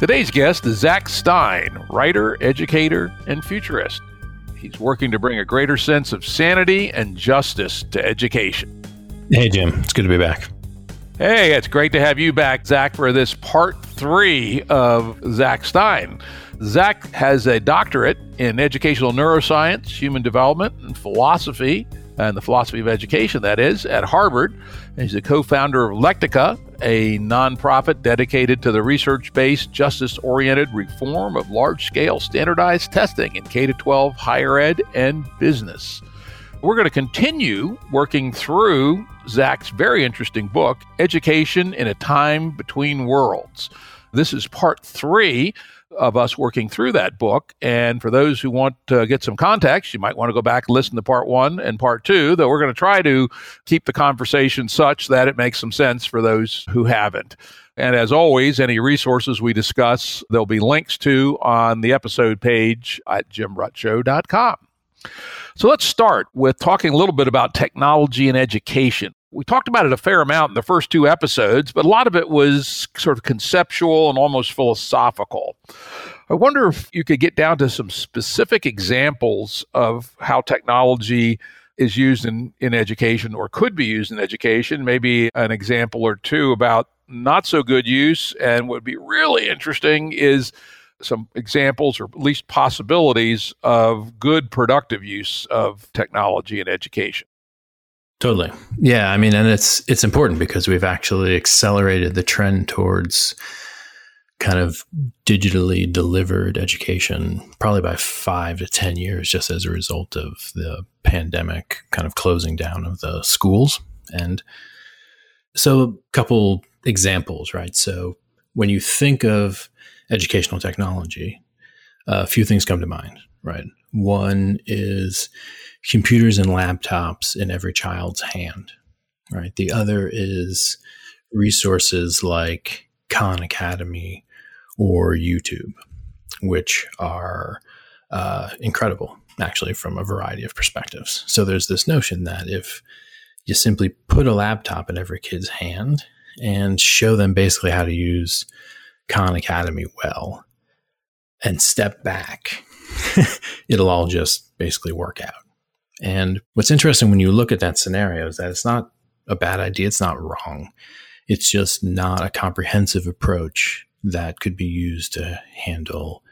Today's guest is Zak Stein, writer, educator, and futurist. He's working to bring a greater sense of sanity and justice to education. Hey, Jim. It's good to be back. Hey, it's great to have you back, Zak, for this part three of Zak Stein. Zak has a doctorate in educational neuroscience, human development, and philosophy, and the philosophy of education, that is, at Harvard. And He's the co founder of Lectica, a nonprofit dedicated to the research based, justice oriented reform of large scale standardized testing in K 12 higher ed and business. We're going to continue working through Zak's very interesting book, Education in a Time Between Worlds. This is part three of us working through that book. And for those who want to get some context, you might want to go back and listen to part one and part two, though we're going to try to keep the conversation such that it makes some sense for those who haven't. And as always, any resources we discuss, there'll be links to on the episode page at jimruttshow.com. So let's start with talking a little bit about technology and education. We talked about it a fair amount in the first two episodes, but a lot of it was sort of conceptual and almost philosophical. I wonder if you could get down to some specific examples of how technology is used in, in education or could be used in education, maybe an example or two about not so good use. And would be really interesting is some examples or at least possibilities of good productive use of technology in education. Totally. Yeah, I mean and it's it's important because we've actually accelerated the trend towards kind of digitally delivered education probably by 5 to 10 years just as a result of the pandemic kind of closing down of the schools and so a couple examples, right? So when you think of educational technology, a few things come to mind, right? One is computers and laptops in every child's hand, right? The other is resources like Khan Academy or YouTube, which are uh, incredible, actually, from a variety of perspectives. So there's this notion that if you simply put a laptop in every kid's hand and show them basically how to use Khan Academy well and step back, it'll all just basically work out. And what's interesting when you look at that scenario is that it's not a bad idea, it's not wrong. It's just not a comprehensive approach that could be used to handle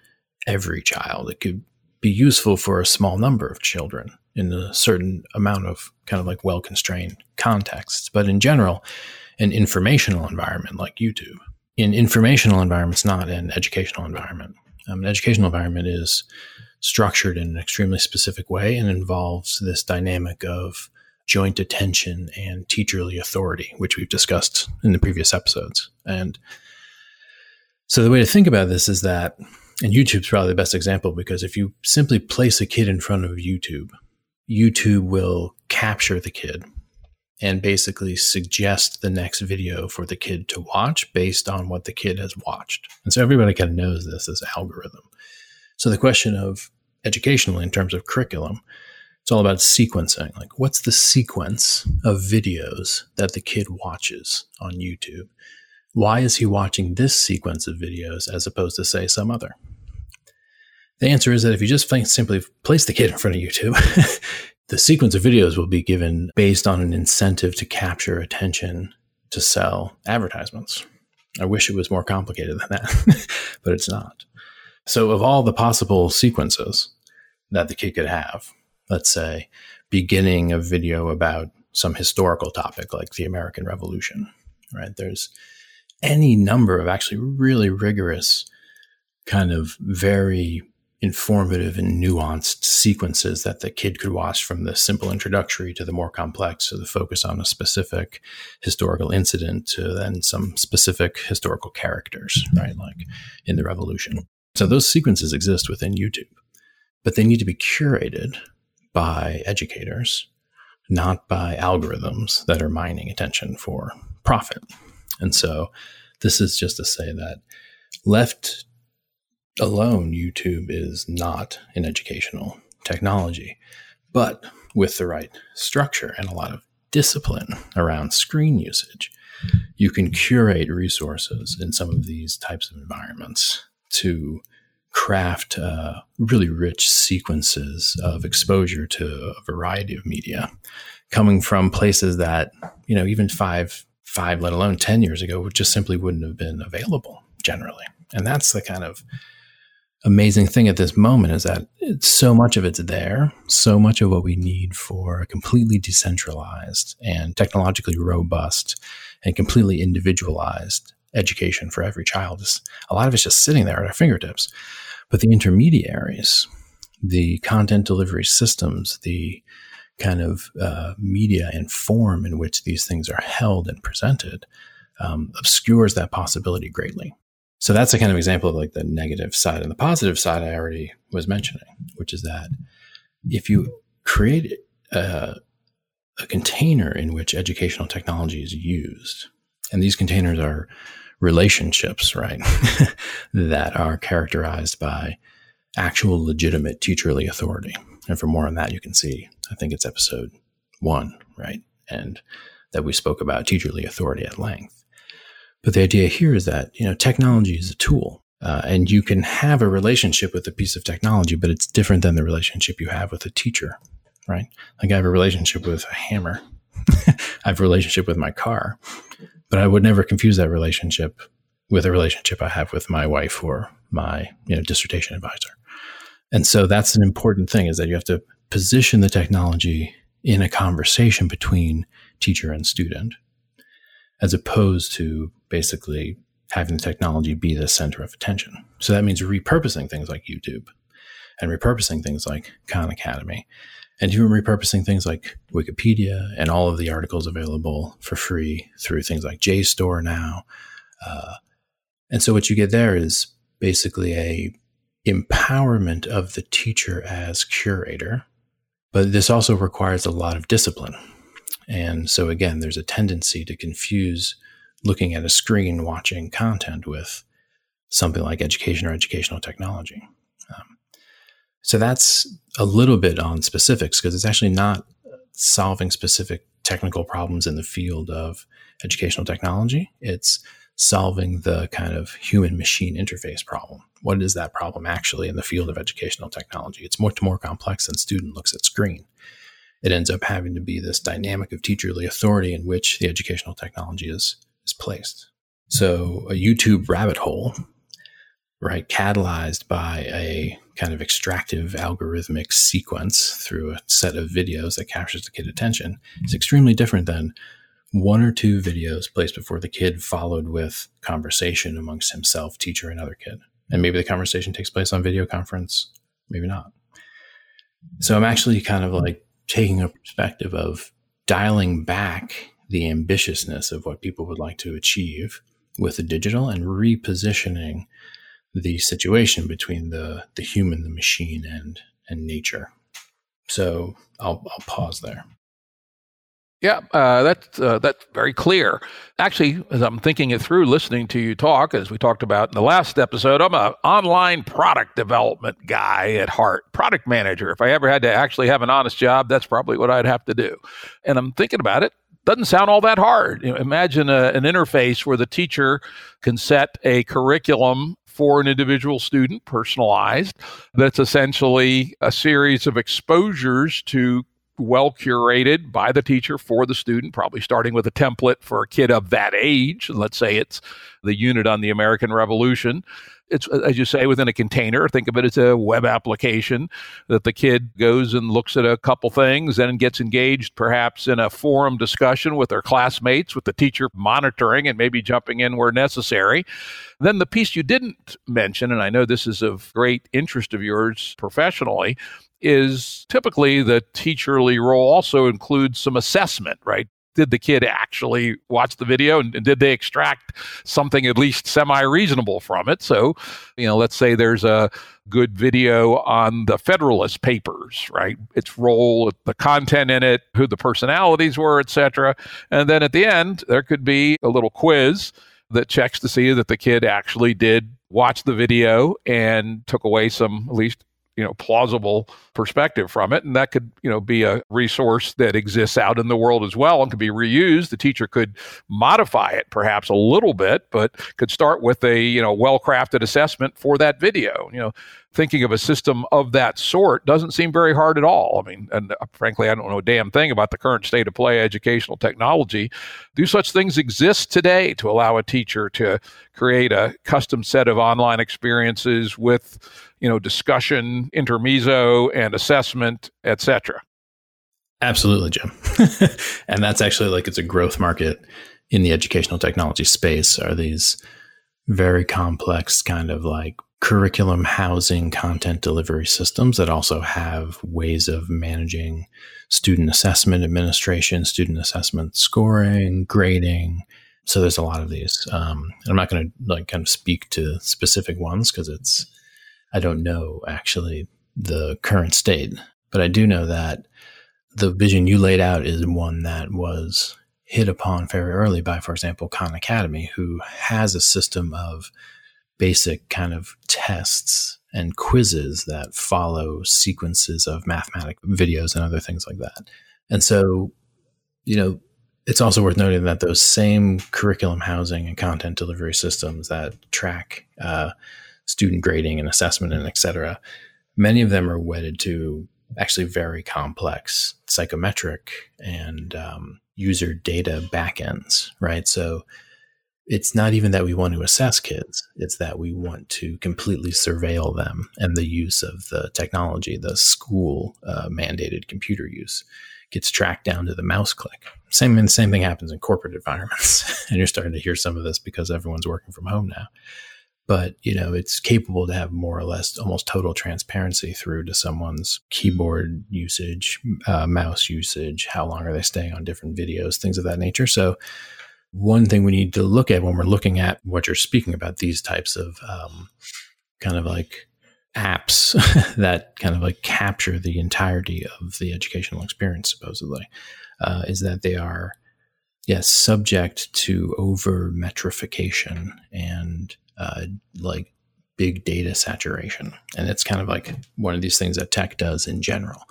every child. It could be useful for a small number of children in a certain amount of kind of like well constrained contexts. But in general, an informational environment like YouTube in informational environments, not an educational environment. Um, an educational environment is structured in an extremely specific way and involves this dynamic of joint attention and teacherly authority, which we've discussed in the previous episodes. And so the way to think about this is that, and YouTube's probably the best example because if you simply place a kid in front of YouTube, YouTube will capture the kid and basically suggest the next video for the kid to watch based on what the kid has watched. And so everybody kind of knows this as algorithm. So the question of educationally in terms of curriculum, it's all about sequencing. Like what's the sequence of videos that the kid watches on YouTube? Why is he watching this sequence of videos as opposed to say some other? The answer is that if you just simply place the kid in front of YouTube, the sequence of videos will be given based on an incentive to capture attention to sell advertisements. I wish it was more complicated than that, but it's not. So, of all the possible sequences that the kid could have, let's say beginning a video about some historical topic like the American Revolution, right? There's any number of actually really rigorous, kind of very informative and nuanced sequences that the kid could watch from the simple introductory to the more complex, to the focus on a specific historical incident to then some specific historical characters, right? Like in the revolution. So those sequences exist within YouTube, but they need to be curated by educators, not by algorithms that are mining attention for profit. And so this is just to say that left alone, YouTube is not an educational technology. But with the right structure and a lot of discipline around screen usage, you can curate resources in some of these types of environments to craft uh, really rich sequences of exposure to a variety of media coming from places that you know even five five let alone 10 years ago just simply wouldn't have been available generally and that's the kind of amazing thing at this moment is that so much of it's there. So much of what we need for a completely decentralized and technologically robust and completely individualized education for every child is a lot of it's just sitting there at our fingertips. But the intermediaries, the content delivery systems, the kind of uh, media and form in which these things are held and presented um, obscures that possibility greatly. So that's a kind of example of like the negative side. And the positive side I already was mentioning, which is that if you create a, a container in which educational technology is used, and these containers are relationships, right, that are characterized by actual legitimate teacherly authority. And for more on that, you can see, I think it's episode one, right? And that we spoke about teacherly authority at length. But the idea here is that, you know, technology is a tool. Uh, and you can have a relationship with a piece of technology, but it's different than the relationship you have with a teacher, right? Like I have a relationship with a hammer. I have a relationship with my car, but I would never confuse that relationship with a relationship I have with my wife or my, you know, dissertation advisor. And so that's an important thing is that you have to position the technology in a conversation between teacher and student as opposed to basically having the technology be the center of attention. So that means repurposing things like YouTube and repurposing things like Khan Academy and even repurposing things like Wikipedia and all of the articles available for free through things like JSTOR now. Uh, and so what you get there is basically a empowerment of the teacher as curator, but this also requires a lot of discipline. And so again, there's a tendency to confuse looking at a screen watching content with something like education or educational technology. Um, so that's a little bit on specifics because it's actually not solving specific technical problems in the field of educational technology. It's solving the kind of human machine interface problem. What is that problem actually in the field of educational technology? It's much more complex than student looks at screen. It ends up having to be this dynamic of teacherly authority in which the educational technology is is placed. So a YouTube rabbit hole, right, catalyzed by a kind of extractive algorithmic sequence through a set of videos that captures the kid attention is mm-hmm. extremely different than one or two videos placed before the kid followed with conversation amongst himself, teacher, and other kid. And maybe the conversation takes place on video conference, maybe not. So I'm actually kind of like taking a perspective of dialing back the ambitiousness of what people would like to achieve with the digital and repositioning the situation between the the human, the machine, and and nature. So I'll I'll pause there. Yeah, uh, that's uh, that's very clear. Actually, as I'm thinking it through, listening to you talk, as we talked about in the last episode, I'm an online product development guy at heart, product manager. If I ever had to actually have an honest job, that's probably what I'd have to do. And I'm thinking about it doesn't sound all that hard. You know, imagine a, an interface where the teacher can set a curriculum for an individual student, personalized, that's essentially a series of exposures to well curated by the teacher for the student, probably starting with a template for a kid of that age. Let's say it's the unit on the American Revolution. It's, as you say, within a container. Think of it as a web application that the kid goes and looks at a couple things and gets engaged perhaps in a forum discussion with their classmates, with the teacher monitoring and maybe jumping in where necessary. Then the piece you didn't mention, and I know this is of great interest of yours professionally, is typically the teacherly role also includes some assessment, right? did the kid actually watch the video and, and did they extract something at least semi reasonable from it? So, you know, let's say there's a good video on the Federalist Papers, right? Its role, the content in it, who the personalities were, etc. And then at the end, there could be a little quiz that checks to see that the kid actually did watch the video and took away some at least you know plausible perspective from it. And that could you know be a resource that exists out in the world as well and could be reused. The teacher could modify it perhaps a little bit but could start with a you know well crafted assessment for that video. You know thinking of a system of that sort doesn't seem very hard at all. I mean, and uh, frankly, I don't know a damn thing about the current state of play educational technology. Do such things exist today to allow a teacher to create a custom set of online experiences with, you know, discussion, intermezzo, and assessment, etc.? Absolutely, Jim. and that's actually like it's a growth market in the educational technology space. Are these very complex kind of like curriculum housing content delivery systems that also have ways of managing student assessment administration, student assessment scoring, grading. So there's a lot of these. Um, I'm not going to like kind of speak to specific ones because it's I don't know actually the current state, but I do know that the vision you laid out is one that was hit upon very early by, for example, Khan Academy, who has a system of basic kind of tests and quizzes that follow sequences of mathematic videos and other things like that. And so, you know, it's also worth noting that those same curriculum housing and content delivery systems that track uh, student grading and assessment and et cetera, many of them are wedded to actually very complex psychometric and um, user data backends, right? So it's not even that we want to assess kids, it's that we want to completely surveil them and the use of the technology, the school uh, mandated computer use gets tracked down to the mouse click. Same the same thing happens in corporate environments. and you're starting to hear some of this because everyone's working from home now. But you know, it's capable to have more or less almost total transparency through to someone's keyboard usage, uh, mouse usage, how long are they staying on different videos, things of that nature. So one thing we need to look at when we're looking at what you're speaking about, these types of um, kind of like apps that kind of like capture the entirety of the educational experience, supposedly, uh, is that they are, yes, subject to over metrification and uh, like big data saturation. And it's kind of like one of these things that tech does in general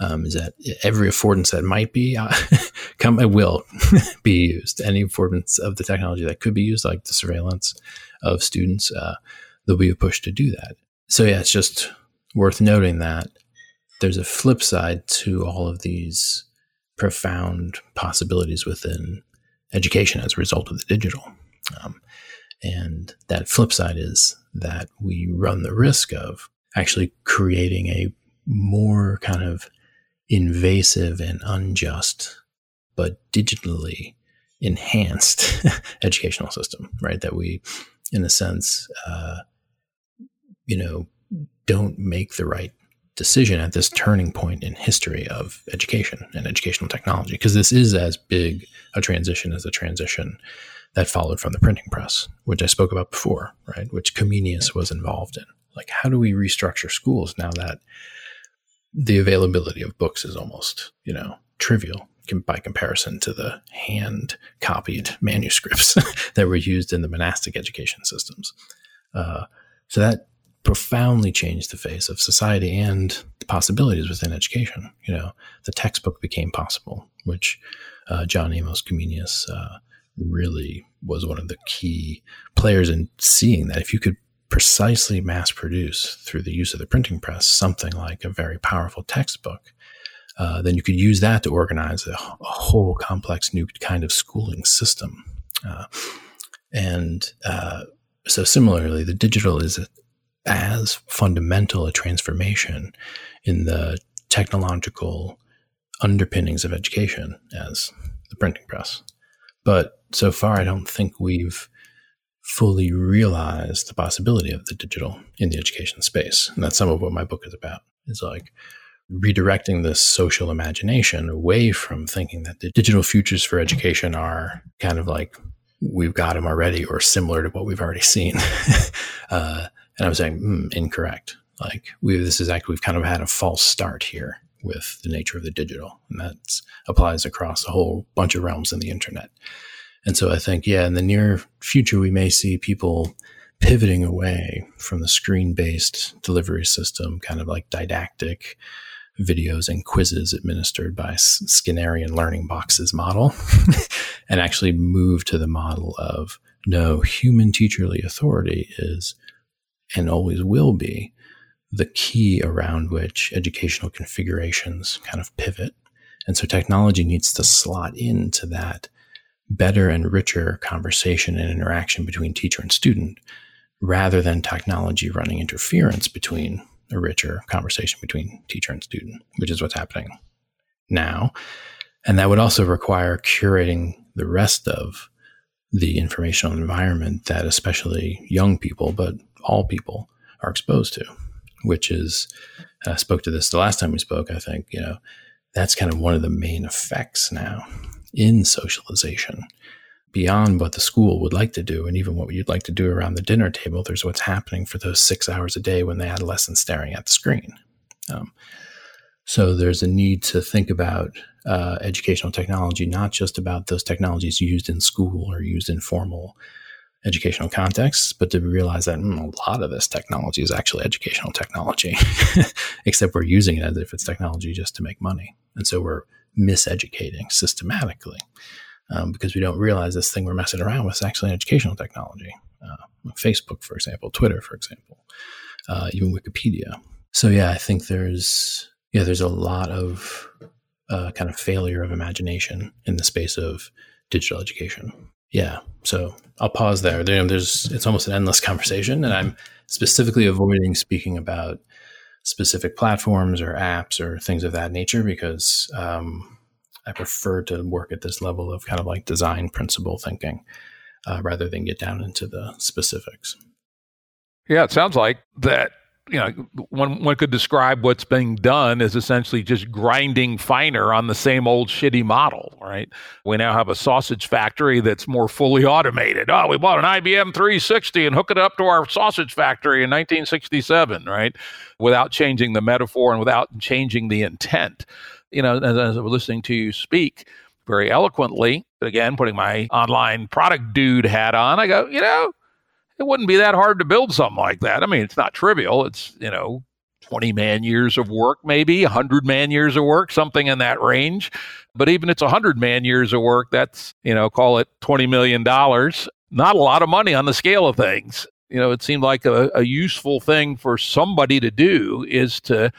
um, is that every affordance that might be uh, come it will be used. Any affordance of the technology that could be used, like the surveillance of students, uh, there'll be a push to do that. So yeah, it's just worth noting that there's a flip side to all of these profound possibilities within education as a result of the digital. Um, and that flip side is that we run the risk of actually creating a more kind of invasive and unjust, but digitally enhanced educational system, right? That we, in a sense, uh, you know, don't make the right decision at this turning point in history of education and educational technology, because this is as big a transition as the transition that followed from the printing press, which I spoke about before, right? Which Comenius was involved in. Like, how do we restructure schools now that the availability of books is almost, you know, trivial by comparison to the hand copied manuscripts that were used in the monastic education systems. Uh, so that profoundly changed the face of society and the possibilities within education. You know, the textbook became possible, which uh, John Amos Comenius uh, really was one of the key players in seeing that if you could precisely mass produce through the use of the printing press something like a very powerful textbook, uh, then you could use that to organize a, a, whole complex new kind of schooling system. Uh, and uh, so similarly, the digital is a, as fundamental a transformation in the technological underpinnings of education as the printing press. But so far, I don't think we've fully realized the possibility of the digital in the education space. And that's some of what my book is about. Is like redirecting the social imagination away from thinking that the digital futures for education are kind of like we've got them already or similar to what we've already seen. uh, and I'm saying mm, incorrect. Like we, this is actually we've kind of had a false start here with the nature of the digital, and that applies across a whole bunch of realms in the internet. And so I think, yeah, in the near future, we may see people pivoting away from the screen based delivery system, kind of like didactic videos and quizzes administered by Skinnerian learning boxes model, and actually move to the model of no, human teacherly authority is and always will be the key around which educational configurations kind of pivot. And so technology needs to slot into that better and richer conversation and interaction between teacher and student rather than technology running interference between a richer conversation between teacher and student, which is what's happening now. And that would also require curating the rest of the informational environment that especially young people, but all people are exposed to, which is, I spoke to this the last time we spoke, I think, you know, that's kind of one of the main effects now in socialization. Beyond what the school would like to do, and even what you'd like to do around the dinner table, there's what's happening for those six hours a day when the adolescent's staring at the screen. Um, so there's a need to think about uh, educational technology, not just about those technologies used in school or used in formal educational contexts, but to realize that mm, a lot of this technology is actually educational technology, except we're using it as if it's technology just to make money. And so we're miseducating systematically um, because we don't realize this thing we're messing around with is actually an educational technology. Uh, Facebook, for example, Twitter, for example, uh, even Wikipedia. So yeah, I think there's yeah there's a lot of uh, kind of failure of imagination in the space of digital education. Yeah, so I'll pause there. There's it's almost an endless conversation, and I'm specifically avoiding speaking about specific platforms or apps or things of that nature because um, I prefer to work at this level of kind of like design principle thinking uh, rather than get down into the specifics. Yeah, it sounds like that you know, one one could describe what's being done as essentially just grinding finer on the same old shitty model, right? We now have a sausage factory that's more fully automated. Oh, we bought an IBM 360 and hook it up to our sausage factory in 1967, right? Without changing the metaphor and without changing the intent. You know, as, as I was listening to you speak very eloquently, again, putting my online product dude hat on, I go, you know, it wouldn't be that hard to build something like that. I mean, it's not trivial. It's, you know, 20 man years of work, maybe 100 man years of work, something in that range. But even it's 100 man years of work, that's, you know, call it $20 million. Not a lot of money on the scale of things. You know, it seemed like a, a useful thing for somebody to do is to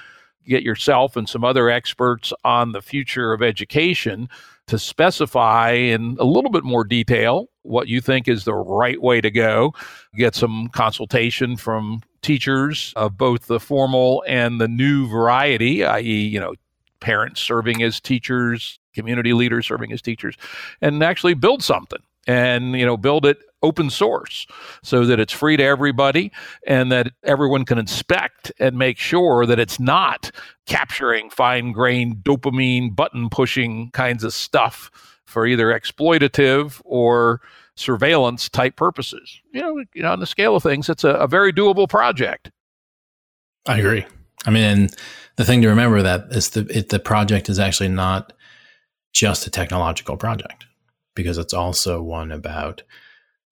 get yourself and some other experts on the future of education to specify in a little bit more detail what you think is the right way to go. Get some consultation from teachers of both the formal and the new variety, i.e., you know, parents serving as teachers, community leaders serving as teachers, and actually build something and you know build it open source so that it's free to everybody and that everyone can inspect and make sure that it's not capturing fine grained dopamine button pushing kinds of stuff for either exploitative or surveillance type purposes. You know, you know, on the scale of things, it's a, a very doable project. I agree. I mean, the thing to remember that is the it, the project is actually not just a technological project because it's also one about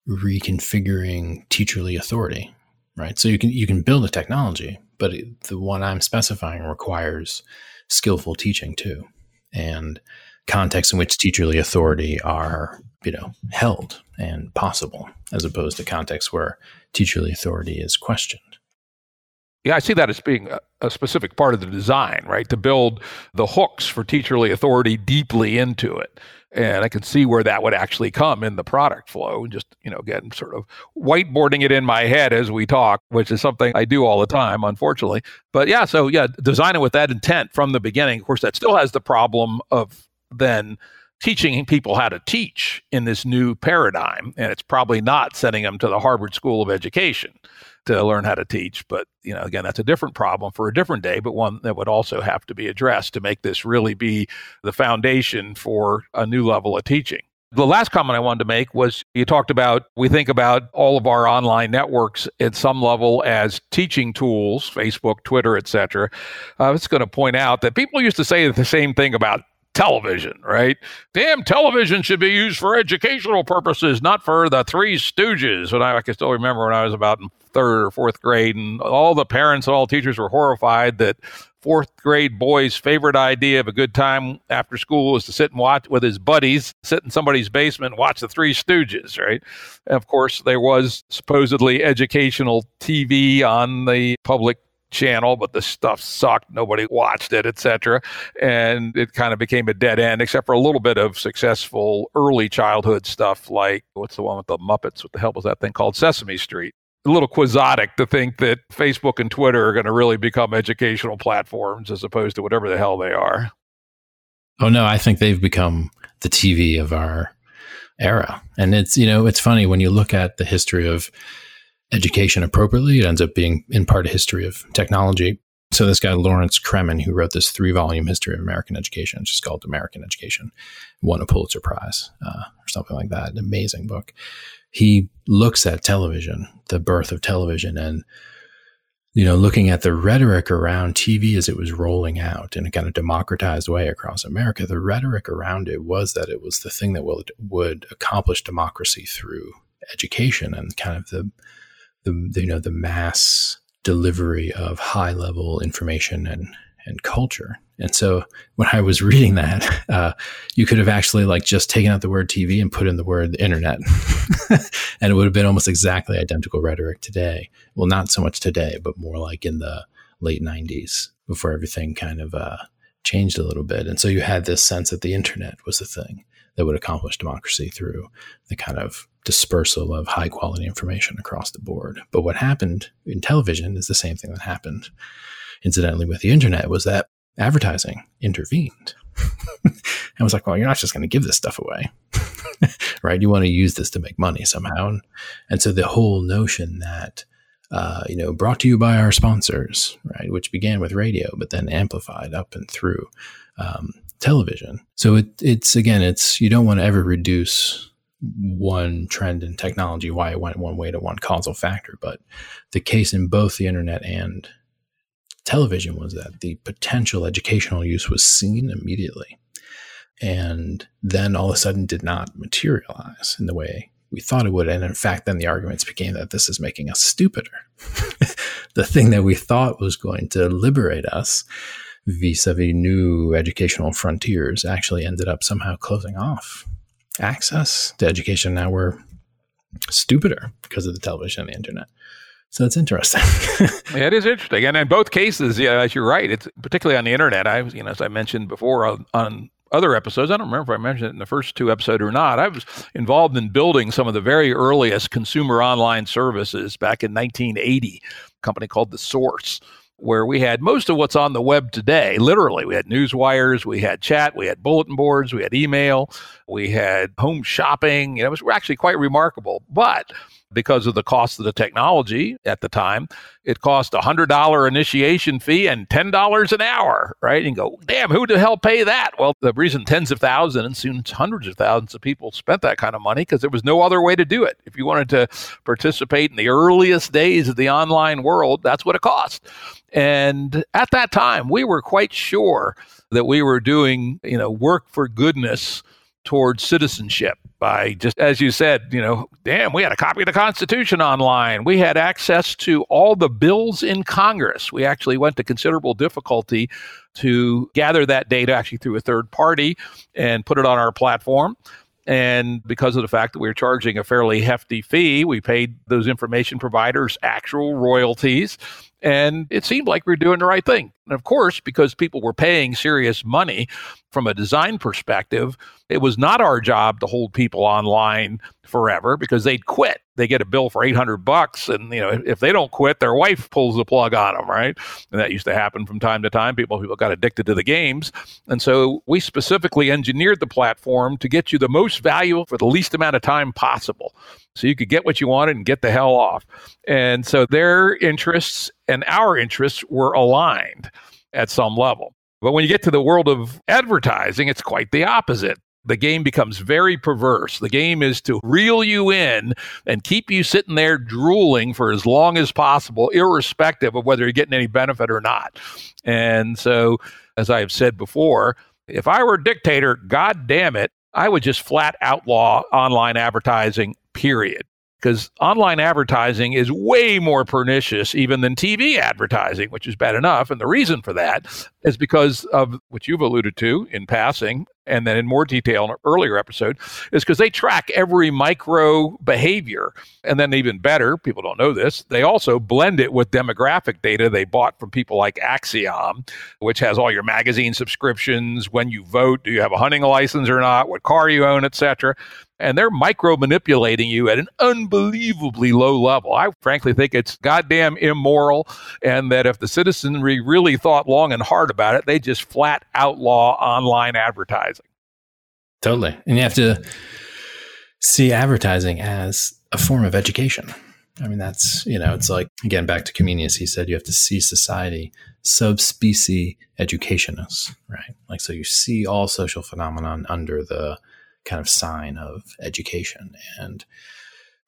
reconfiguring teacherly authority, right? So you can you can build a technology, but the one I'm specifying requires skillful teaching too, and contexts in which teacherly authority are you know held and possible, as opposed to contexts where teacherly authority is questioned. Yeah, I see that as being a specific part of the design, right? To build the hooks for teacherly authority deeply into it. And I can see where that would actually come in the product flow. And just, you know, again, sort of whiteboarding it in my head as we talk, which is something I do all the time, unfortunately. But yeah, so yeah, design it with that intent from the beginning. Of course, that still has the problem of then teaching people how to teach in this new paradigm. And it's probably not sending them to the Harvard School of Education to learn how to teach. But, you know, again, that's a different problem for a different day, but one that would also have to be addressed to make this really be the foundation for a new level of teaching. The last comment I wanted to make was you talked about we think about all of our online networks at some level as teaching tools, Facebook, Twitter, etc. I was going to point out that people used to say the same thing about television, right? Damn, television should be used for educational purposes, not for the Three Stooges. And I, I can still remember when I was about in third or fourth grade, and all the parents and all teachers were horrified that fourth grade boy's favorite idea of a good time after school was to sit and watch with his buddies, sit in somebody's basement watch the Three Stooges, right? And of course, there was supposedly educational TV on the public channel, but the stuff sucked. Nobody watched it, etc. And it kind of became a dead end, except for a little bit of successful early childhood stuff like what's the one with the Muppets? What the hell was that thing called? Sesame Street. A little quixotic to think that Facebook and Twitter are going to really become educational platforms as opposed to whatever the hell they are. Oh no, I think they've become the TV of our era. And it's, you know, it's funny when you look at the history of education appropriately. It ends up being in part a history of technology. So this guy Lawrence Cremin, who wrote this three-volume history of American education, it's just called American Education, won a Pulitzer Prize uh, or something like that. An amazing book. He looks at television, the birth of television, and you know, looking at the rhetoric around TV as it was rolling out in a kind of democratized way across America, the rhetoric around it was that it was the thing that would would accomplish democracy through education and kind of the the, you know the mass delivery of high level information and and culture. And so when I was reading that, uh, you could have actually like just taken out the word TV and put in the word internet, and it would have been almost exactly identical rhetoric today. Well, not so much today, but more like in the late '90s before everything kind of uh, changed a little bit. And so you had this sense that the internet was the thing that would accomplish democracy through the kind of dispersal of high quality information across the board. But what happened in television is the same thing that happened, incidentally, with the internet was that advertising intervened. and was like, well, you're not just going to give this stuff away, right? You want to use this to make money somehow. And, and so the whole notion that, uh, you know, brought to you by our sponsors, right, which began with radio, but then amplified up and through um, television. So it, it's again, it's you don't want to ever reduce one trend in technology, why it went one way to one causal factor. But the case in both the internet and television was that the potential educational use was seen immediately and then all of a sudden did not materialize in the way we thought it would. And in fact, then the arguments became that this is making us stupider. the thing that we thought was going to liberate us vis a vis new educational frontiers actually ended up somehow closing off access to education. Now we're stupider because of the television and the internet. So it's interesting. yeah, it is interesting, and in both cases, yeah, as you're right, it's particularly on the internet. I, you know, as I mentioned before on, on other episodes, I don't remember if I mentioned it in the first two episodes or not. I was involved in building some of the very earliest consumer online services back in 1980. A company called The Source, where we had most of what's on the web today. Literally, we had news wires, we had chat, we had bulletin boards, we had email, we had home shopping. You know, it was actually quite remarkable. But because of the cost of the technology at the time. It cost a $100 initiation fee and $10 an hour, right? And go, damn, who the hell pay that? Well, the reason tens of thousands and soon hundreds of thousands of people spent that kind of money because there was no other way to do it. If you wanted to participate in the earliest days of the online world, that's what it cost. And at that time, we were quite sure that we were doing, you know, work for goodness towards citizenship by just as you said, you know, damn, we had a copy of the Constitution online. We had access to all the bills in Congress. We actually went to considerable difficulty to gather that data actually through a third party and put it on our platform. And because of the fact that we were charging a fairly hefty fee, we paid those information providers actual royalties. And it seemed like we were doing the right thing. And of course, because people were paying serious money from a design perspective, it was not our job to hold people online forever because they'd quit. They get a bill for 800 bucks and you know if they don't quit their wife pulls the plug on them, right? And that used to happen from time to time. People people got addicted to the games. And so we specifically engineered the platform to get you the most value for the least amount of time possible. So you could get what you wanted and get the hell off. And so their interests and our interests were aligned at some level. But when you get to the world of advertising, it's quite the opposite. The game becomes very perverse. The game is to reel you in and keep you sitting there drooling for as long as possible, irrespective of whether you're getting any benefit or not. And so, as I have said before, if I were a dictator, God damn it, I would just flat outlaw online advertising, period because online advertising is way more pernicious even than TV advertising, which is bad enough. And the reason for that is because of what you've alluded to in passing and then in more detail in an earlier episode, is because they track every micro behavior. And then, even better, people don't know this, they also blend it with demographic data they bought from people like Acxiom, which has all your magazine subscriptions, when you vote, do you have a hunting license or not, what car you own, etc and they're micro manipulating you at an unbelievably low level. I frankly think it's goddamn immoral, and that if the citizenry really thought long and hard about it, they just flat outlaw online advertising. Totally. And you have to see advertising as a form of education. I mean, that's, you know, it's like, again, back to Comenius, he said you have to see society sub specie educationis, right? Like, so you see all social phenomenon under the kind of sign of education. And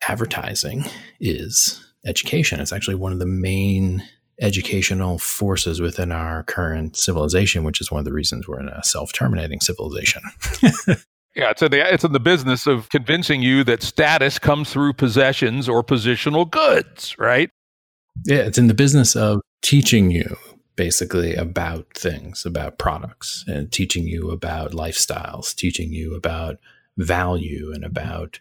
advertising is education. It's actually one of the main educational forces within our current civilization, which is one of the reasons we're in a self-terminating civilization. yeah, it's in the it's in the business of convincing you that status comes through possessions or positional goods, right? Yeah, it's in the business of teaching you basically about things, about products, and teaching you about lifestyles, teaching you about value and about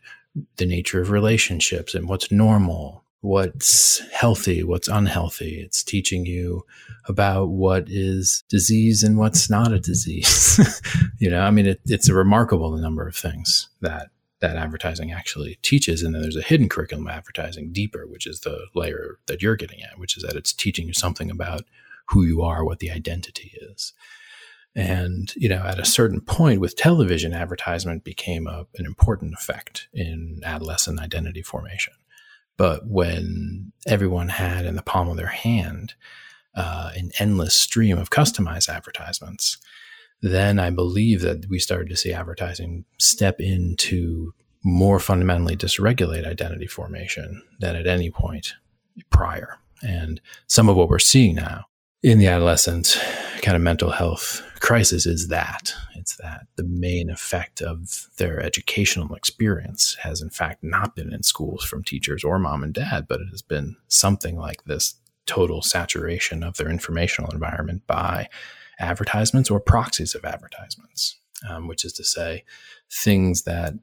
the nature of relationships and what's normal what's healthy, what's unhealthy. It's teaching you about what is disease and what's not a disease. you know, I mean, it, it's a remarkable number of things that that advertising actually teaches. And then there's a hidden curriculum of advertising deeper, which is the layer that you're getting at, which is that it's teaching you something about who you are, what the identity is. And, you know, at a certain point with television, advertisement became a, an important effect in adolescent identity formation. But when everyone had in the palm of their hand uh, an endless stream of customized advertisements, then I believe that we started to see advertising step into more fundamentally dysregulate identity formation than at any point prior. And some of what we're seeing now in the adolescent kind of mental health crisis is that it's that the main effect of their educational experience has in fact not been in schools from teachers or mom and dad but it has been something like this total saturation of their informational environment by advertisements or proxies of advertisements um, which is to say things that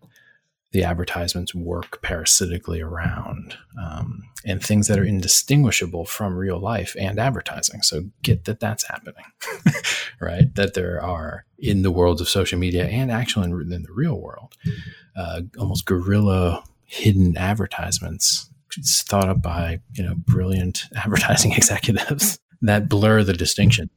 the advertisements work parasitically around um, and things that are indistinguishable from real life and advertising. So get that that's happening, right? That there are in the world of social media and actually in, in the real world, uh, almost guerrilla hidden advertisements it's thought up by you know brilliant advertising executives that blur the distinction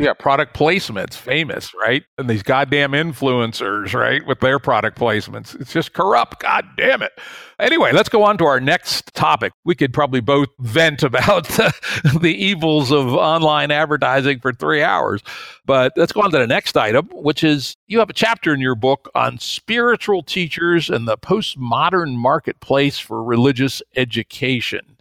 yeah, product placements, famous, right? And these goddamn influencers, right, with their product placements. It's just corrupt. God damn it. Anyway, let's go on to our next topic. We could probably both vent about the evils of online advertising for three hours. But let's go on to the next item, which is you have a chapter in your book on spiritual teachers and the postmodern marketplace for religious education.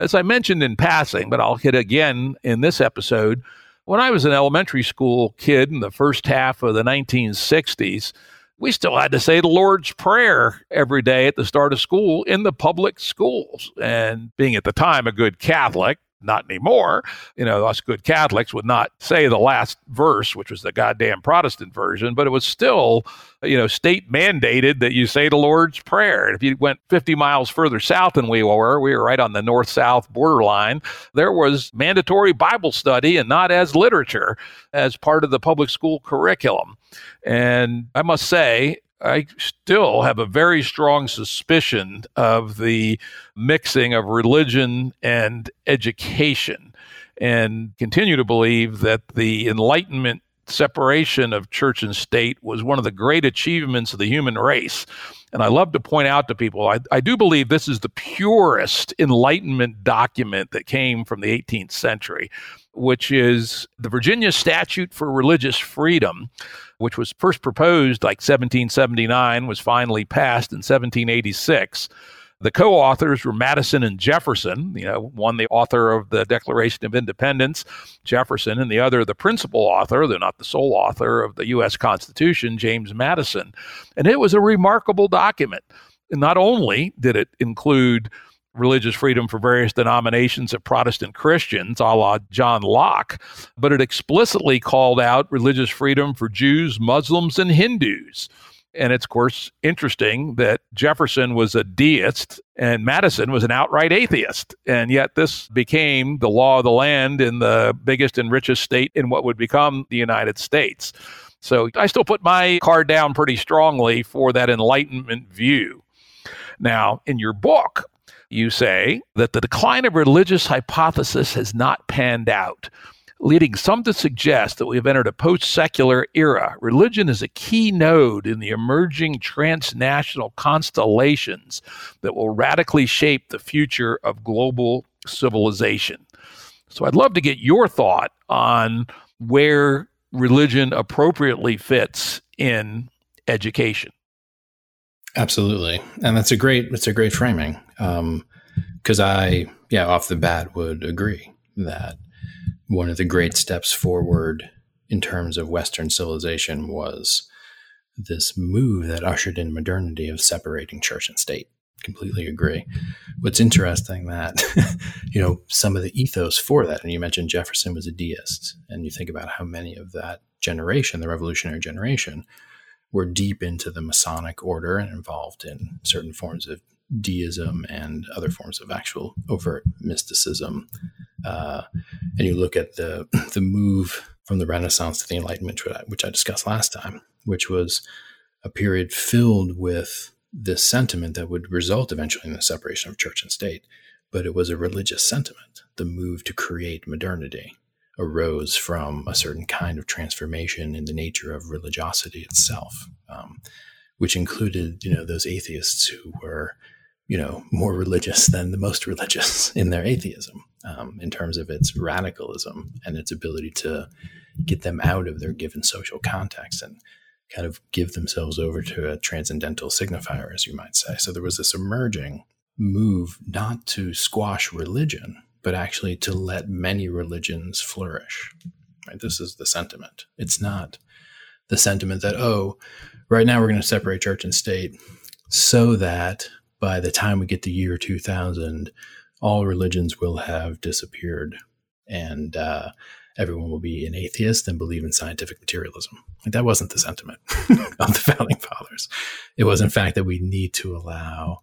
As I mentioned in passing, but I'll hit again in this episode when I was an elementary school kid in the first half of the 1960s, we still had to say the Lord's Prayer every day at the start of school in the public schools. And being at the time a good Catholic, not anymore. You know, us good Catholics would not say the last verse, which was the goddamn Protestant version, but it was still, you know, state mandated that you say the Lord's Prayer. And if you went 50 miles further south than we were, we were right on the north south borderline, there was mandatory Bible study and not as literature as part of the public school curriculum. And I must say, I still have a very strong suspicion of the mixing of religion and education, and continue to believe that the Enlightenment separation of church and state was one of the great achievements of the human race. And I love to point out to people, I, I, do believe this is the purest Enlightenment document that came from the 18th century, which is the Virginia Statute for Religious Freedom, which was first proposed like 1779, was finally passed in 1786. The co-authors were Madison and Jefferson, you know, one the author of the Declaration of Independence, Jefferson, and the other the principal author, they're not the sole author of the US Constitution, James Madison. And it was a remarkable document. And not only did it include religious freedom for various denominations of Protestant Christians, a la John Locke, but it explicitly called out religious freedom for Jews, Muslims, and Hindus. And it's, of course, interesting that Jefferson was a deist and Madison was an outright atheist. And yet, this became the law of the land in the biggest and richest state in what would become the United States. So I still put my card down pretty strongly for that Enlightenment view. Now, in your book, you say that the decline of religious hypothesis has not panned out, leading some to suggest that we have entered a post secular era. Religion is a key node in the emerging transnational constellations that will radically shape the future of global civilization. So I'd love to get your thought on where religion appropriately fits in education. Absolutely, and that's a great that's a great framing because um, I yeah off the bat would agree that one of the great steps forward in terms of Western civilization was this move that ushered in modernity of separating church and state. Completely agree. What's interesting that you know some of the ethos for that, and you mentioned Jefferson was a deist, and you think about how many of that generation, the revolutionary generation, were deep into the Masonic order and involved in certain forms of deism and other forms of actual overt mysticism. Uh, and you look at the the move from the Renaissance to the Enlightenment, which I discussed last time, which was a period filled with this sentiment that would result eventually in the separation of church and state. But it was a religious sentiment, the move to create modernity arose from a certain kind of transformation in the nature of religiosity itself, um, which included, you know, those atheists who were, you know, more religious than the most religious in their atheism, um, in terms of its radicalism and its ability to get them out of their given social context and kind of give themselves over to a transcendental signifier, as you might say. So there was this emerging move not to squash religion, but actually to let many religions flourish. Right? This is the sentiment. It's not the sentiment that, oh, right now we're going to separate church and state so that by the time we get to year 2000, all religions will have disappeared and uh, everyone will be an atheist and believe in scientific materialism. Like, that wasn't the sentiment of the founding fathers. It was, in fact, that we need to allow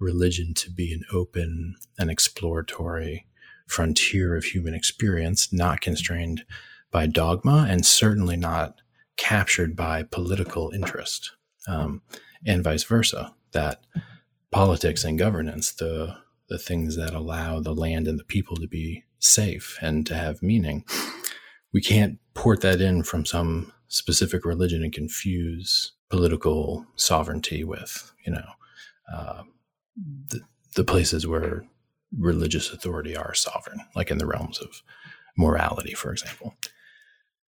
religion to be an open and exploratory frontier of human experience, not constrained by dogma and certainly not captured by political interest, um, and vice versa. That politics and governance, the the things that allow the land and the people to be safe and to have meaning, we can't port that in from some specific religion and confuse political sovereignty with, you know, uh, the, the places where religious authority are sovereign, like in the realms of morality, for example.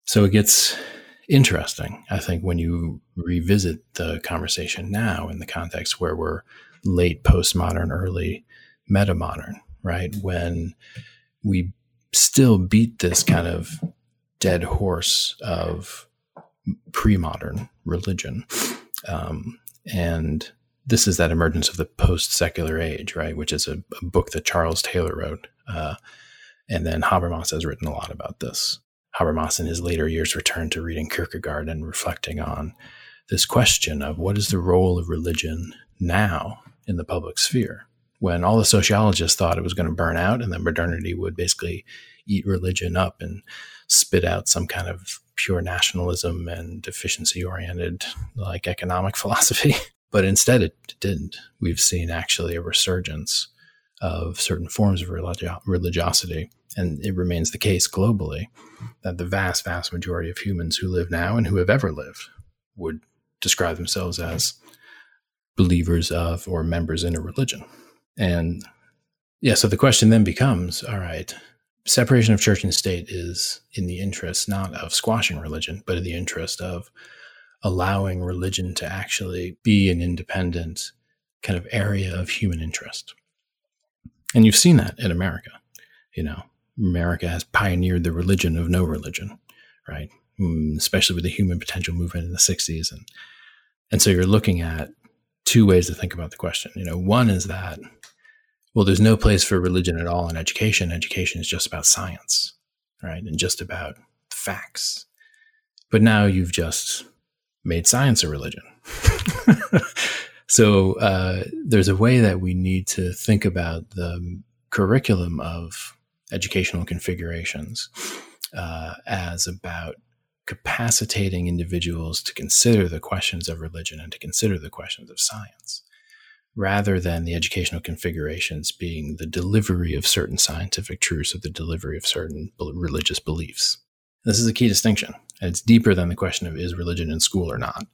So it gets interesting, I think, when you revisit the conversation now in the context where we're late postmodern, early metamodern, right? When we still beat this kind of dead horse of pre modern religion. Um, and this is that emergence of the post secular age, right? Which is a, a, book that Charles Taylor wrote. Uh, And then Habermas has written a lot about this. Habermas in his later years returned to reading Kierkegaard and reflecting on this question of what is the role of religion now in the public sphere? When all the sociologists thought it was going to burn out and that modernity would basically eat religion up and spit out some kind of pure nationalism and efficiency oriented like economic philosophy. but instead, it didn't. We've seen actually a resurgence of certain forms of religi- religiosity. And it remains the case globally that the vast, vast majority of humans who live now and who have ever lived would describe themselves as believers of or members in a religion. And yeah, so the question then becomes all right, separation of church and state is in the interest not of squashing religion, but in the interest of allowing religion to actually be an independent kind of area of human interest. And you've seen that in America. You know, America has pioneered the religion of no religion, right? Mm, especially with the human potential movement in the 60s. And, and so you're looking at two ways to think about the question. You know, one is that, well, there's no place for religion at all in education. Education is just about science, right? And just about facts. But now you've just made science a religion. so uh, there's a way that we need to think about the curriculum of educational configurations uh, as about capacitating individuals to consider the questions of religion and to consider the questions of science, rather than the educational configurations being the delivery of certain scientific truths or the delivery of certain religious beliefs. This is a key distinction. And it's deeper than the question of is religion in school or not,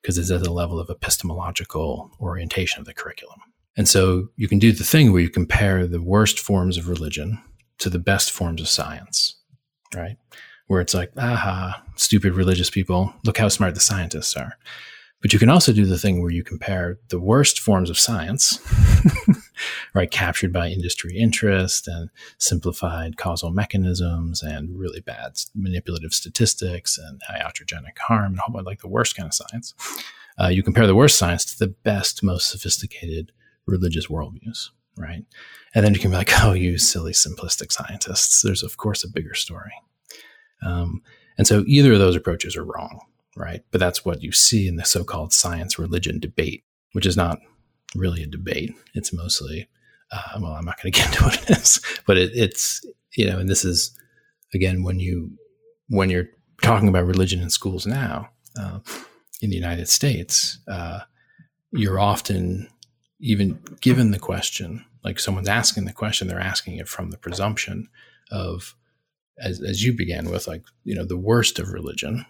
because it's at the level of epistemological orientation of the curriculum. And so you can do the thing where you compare the worst forms of religion to the best forms of science, right? Where it's like, aha, stupid religious people, look how smart the scientists are. But you can also do the thing where you compare the worst forms of science, right, captured by industry interest and simplified causal mechanisms and really bad manipulative statistics and iatrogenic harm and all like the worst kind of science. Uh, you compare the worst science to the best, most sophisticated religious worldviews, right? And then you can be like, oh, you silly simplistic scientists. There's, of course, a bigger story. Um, and so either of those approaches are wrong, right? But that's what you see in the so called science religion debate, which is not really a debate. It's mostly, uh, well, I'm not going to get into what it is, but it, it's, you know, and this is, again, when you, when you're talking about religion in schools now uh, in the United States, uh, you're often even given the question, like someone's asking the question, they're asking it from the presumption of as, as you began with, like, you know, the worst of religion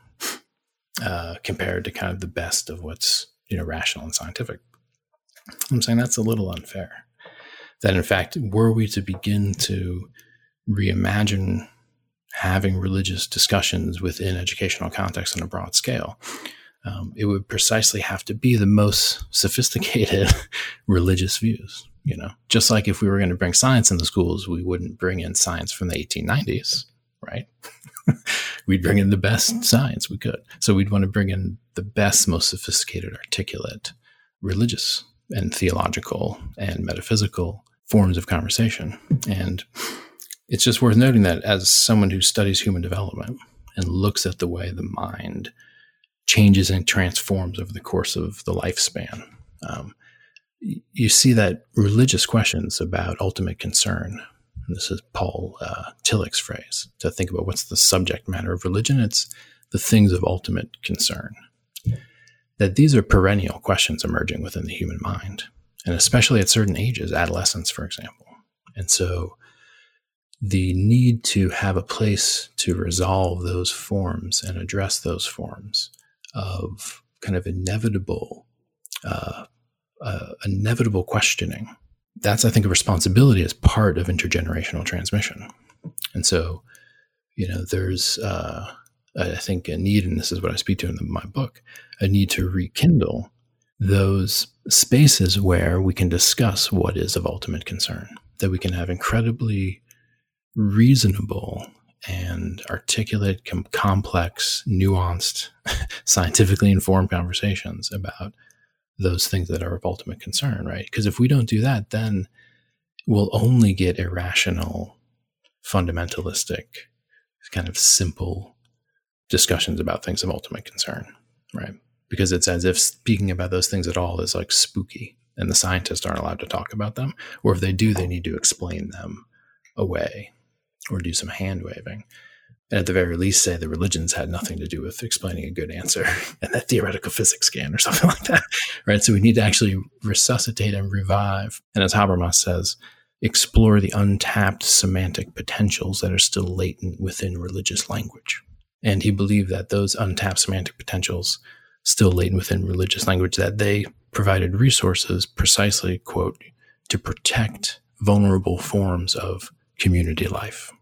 uh, compared to kind of the best of what's, you know, rational and scientific. I'm saying that's a little unfair. That in fact, were we to begin to reimagine having religious discussions within educational context on a broad scale, um, it would precisely have to be the most sophisticated religious views. You know, just like if we were going to bring science in the schools, we wouldn't bring in science from the 1890s right? we'd bring in the best science we could. So we'd want to bring in the best, most sophisticated, articulate, religious and theological and metaphysical forms of conversation. And it's just worth noting that as someone who studies human development and looks at the way the mind changes and transforms over the course of the lifespan, um, you see that religious questions about ultimate concern this is Paul uh, Tillich's phrase, to think about what's the subject matter of religion. It's the things of ultimate concern. That these are perennial questions emerging within the human mind, and especially at certain ages, adolescence, for example. And so the need to have a place to resolve those forms and address those forms of kind of inevitable, uh, uh, inevitable questioning that's, I think, a responsibility as part of intergenerational transmission. And so, you know, there's, uh, I think, a need, and this is what I speak to in the, my book, a need to rekindle those spaces where we can discuss what is of ultimate concern, that we can have incredibly reasonable and articulate, com- complex, nuanced, scientifically informed conversations about those things that are of ultimate concern, right? Because if we don't do that, then we'll only get irrational fundamentalistic, kind of simple discussions about things of ultimate concern, right? Because it's as if speaking about those things at all is like spooky and the scientists aren't allowed to talk about them. Or if they do, they need to explain them away or do some hand waving. And at the very least, say the religions had nothing to do with explaining a good answer and that theoretical physics can or something like that. Right. So we need to actually resuscitate and revive. And as Habermas says, explore the untapped semantic potentials that are still latent within religious language. And he believed that those untapped semantic potentials still latent within religious language that they provided resources precisely quote to protect vulnerable forms of community life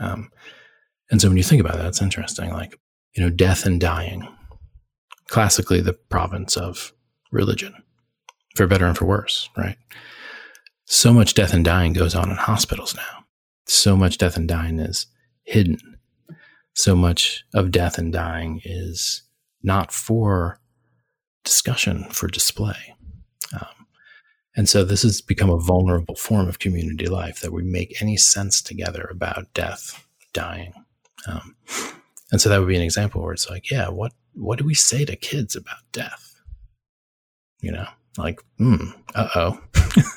um, and so when you think about that, it's interesting. Like, you know, death and dying, classically the province of religion, for better and for worse, right? So much death and dying goes on in hospitals now. So much death and dying is hidden. So much of death and dying is not for discussion, for display. Um, and so this has become a vulnerable form of community life that we make any sense together about death, dying, um, and so that would be an example where it's like, yeah, what what do we say to kids about death? You know, like, hmm, uh oh.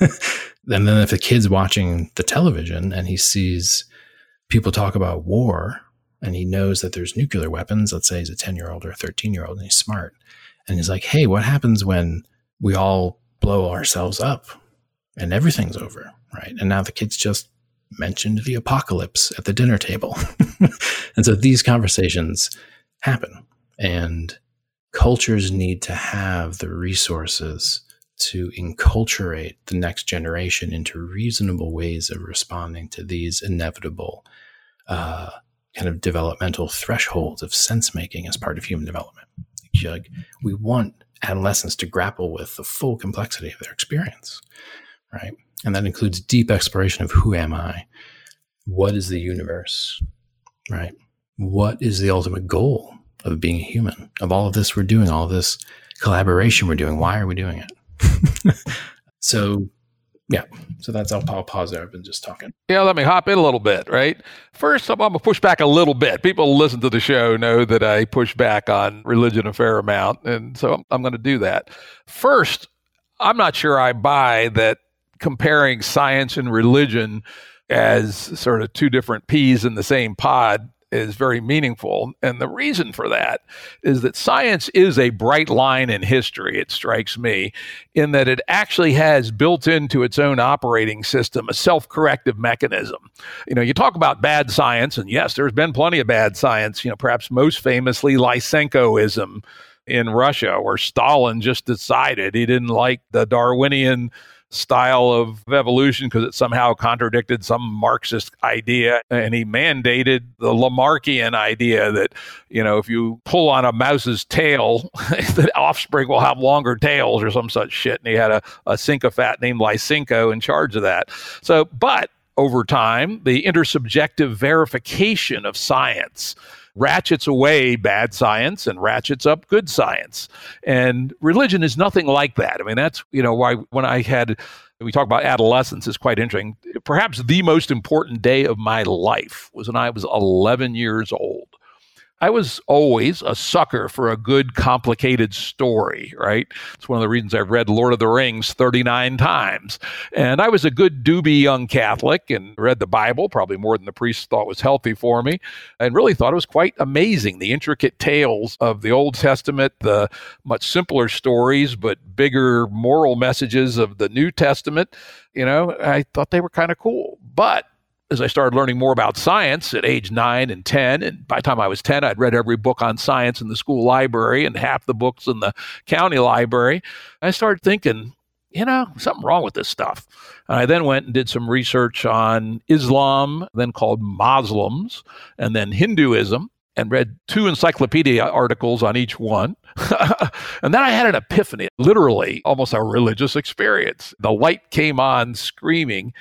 and then if the kid's watching the television and he sees people talk about war and he knows that there's nuclear weapons, let's say he's a 10 year old or a 13 year old and he's smart, and he's like, hey, what happens when we all blow ourselves up and everything's over? Right. And now the kid's just mentioned the apocalypse at the dinner table. and so these conversations happen, and cultures need to have the resources to enculturate the next generation into reasonable ways of responding to these inevitable uh, kind of developmental thresholds of sense making as part of human development. Like, we want adolescents to grapple with the full complexity of their experience, right? And that includes deep exploration of who am I? What is the universe? Right? What is the ultimate goal of being a human? Of all of this we're doing, all of this collaboration we're doing, why are we doing it? so yeah. So that's I'll, I'll pause there. I've been just talking. Yeah, let me hop in a little bit, right? First, I'm, I'm going to push back a little bit. People listen to the show know that I push back on religion a fair amount. And so I'm, I'm going to do that. First, I'm not sure I buy that comparing science and religion as sort of two different peas in the same pod is very meaningful. And the reason for that is that science is a bright line in history, it strikes me, in that it actually has built into its own operating system a self corrective mechanism. You know, you talk about bad science, and yes, there's been plenty of bad science, you know, perhaps most famously Lysenkoism in Russia, where Stalin just decided he didn't like the Darwinian style of evolution because it somehow contradicted some Marxist idea. And he mandated the Lamarckian idea that, you know, if you pull on a mouse's tail, the offspring will have longer tails or some such shit. And he had a, a sycophant named Lysenko in charge of that. So, but over time, the intersubjective verification of science ratchets away bad science and ratchets up good science. And religion is nothing like that. I mean, that's, you know, why when I had, we talk about adolescence is quite interesting. Perhaps the most important day of my life was when I was 11 years old. I was always a sucker for a good, complicated story, right? It's one of the reasons I've read Lord of the Rings 39 times. And I was a good, doobie young Catholic and read the Bible, probably more than the priest thought was healthy for me, and really thought it was quite amazing. The intricate tales of the Old Testament, the much simpler stories, but bigger moral messages of the New Testament. You know, I thought they were kind of cool. But as I started learning more about science at age nine and 10, and by the time I was 10, I'd read every book on science in the school library and half the books in the county library, I started thinking, you know, something wrong with this stuff. And I then went and did some research on Islam, then called Muslims, and then Hinduism, and read two encyclopedia articles on each one. and then I had an epiphany, literally almost a religious experience. The light came on screaming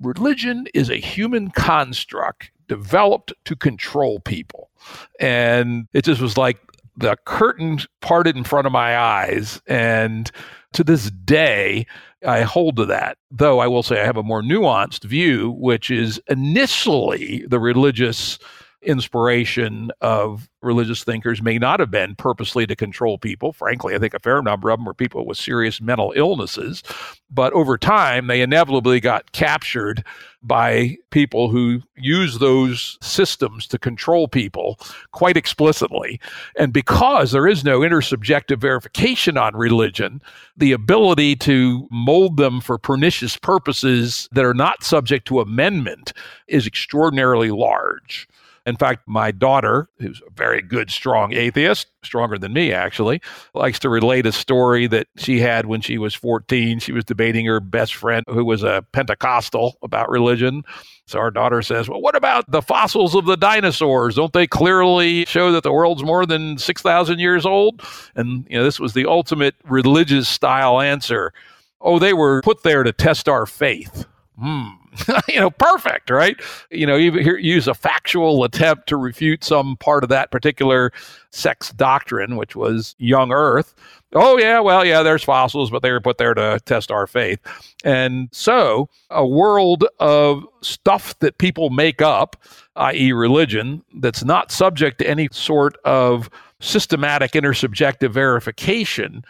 religion is a human construct developed to control people. And it just was like the curtain parted in front of my eyes. And to this day, I hold to that. Though I will say I have a more nuanced view, which is initially the religious inspiration of religious thinkers may not have been purposely to control people. Frankly, I think a fair number of them were people with serious mental illnesses. But over time, they inevitably got captured by people who use those systems to control people quite explicitly. And because there is no intersubjective verification on religion, the ability to mold them for pernicious purposes that are not subject to amendment is extraordinarily large. In fact, my daughter, who's a very good, strong atheist, stronger than me actually, likes to relate a story that she had when she was 14. She was debating her best friend, who was a Pentecostal, about religion. So our daughter says, Well, what about the fossils of the dinosaurs? Don't they clearly show that the world's more than 6,000 years old? And, you know, this was the ultimate religious style answer. Oh, they were put there to test our faith. Hmm. you know, perfect, right? You know, even use a factual attempt to refute some part of that particular sex doctrine, which was young Earth. Oh, yeah, well, yeah, there's fossils, but they were put there to test our faith. And so, a world of stuff that people make up, i.e., religion, that's not subject to any sort of systematic intersubjective verification,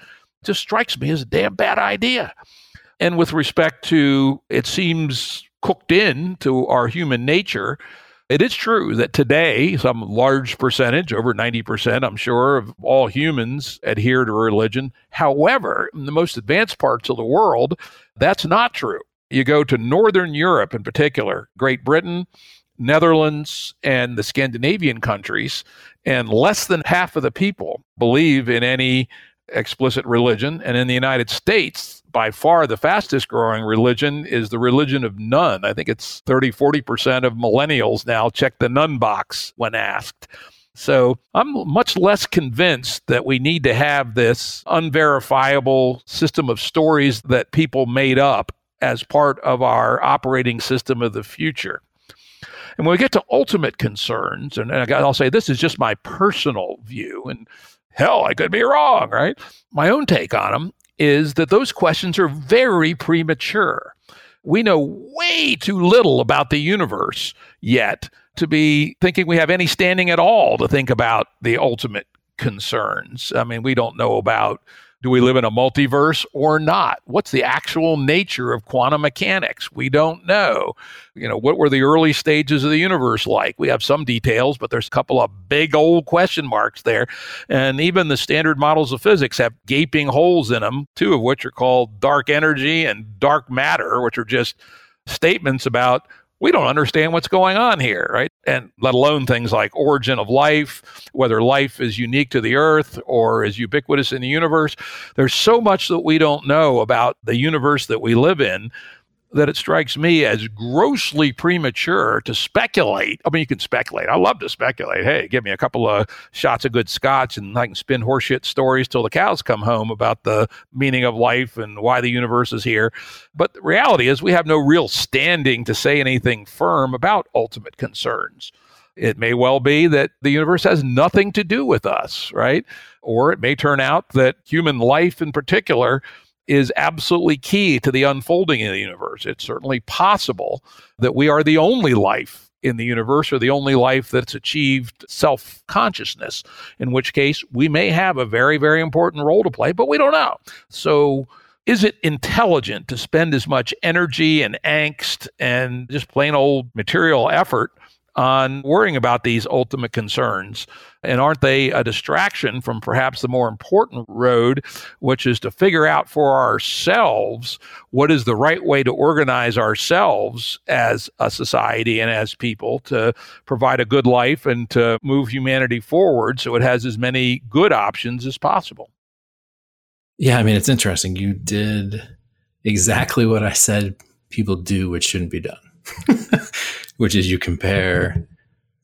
just strikes me as a damn bad idea. And with respect to, it seems cooked in to our human nature. It is true that today, some large percentage, over 90%, I'm sure, of all humans adhere to religion. However, in the most advanced parts of the world, that's not true. You go to Northern Europe in particular, Great Britain, Netherlands, and the Scandinavian countries, and less than half of the people believe in any explicit religion. And in the United States, by far the fastest growing religion is the religion of none. I think it's 30, 40% of millennials now check the none box when asked. So I'm much less convinced that we need to have this unverifiable system of stories that people made up as part of our operating system of the future. And when we get to ultimate concerns, and I'll say this is just my personal view, and hell, I could be wrong, right? My own take on them is that those questions are very premature. We know way too little about the universe yet to be thinking we have any standing at all to think about the ultimate concerns. I mean, we don't know about do we live in a multiverse or not? What's the actual nature of quantum mechanics? We don't know. You know, what were the early stages of the universe like? We have some details, but there's a couple of big old question marks there. And even the standard models of physics have gaping holes in them, two of which are called dark energy and dark matter, which are just statements about we don't understand what's going on here, right? And let alone things like origin of life, whether life is unique to the earth or is ubiquitous in the universe. There's so much that we don't know about the universe that we live in that it strikes me as grossly premature to speculate. I mean, you can speculate. I love to speculate. Hey, give me a couple of shots of good scotch and I can spin horseshit stories till the cows come home about the meaning of life and why the universe is here. But the reality is, we have no real standing to say anything firm about ultimate concerns. It may well be that the universe has nothing to do with us, right? Or it may turn out that human life in particular is absolutely key to the unfolding of the universe. It's certainly possible that we are the only life in the universe or the only life that's achieved self consciousness, in which case we may have a very, very important role to play, but we don't know. So, is it intelligent to spend as much energy and angst and just plain old material effort on worrying about these ultimate concerns? And aren't they a distraction from perhaps the more important road, which is to figure out for ourselves what is the right way to organize ourselves as a society and as people to provide a good life and to move humanity forward so it has as many good options as possible? Yeah, I mean, it's interesting. You did exactly what I said people do, which shouldn't be done. which is you compare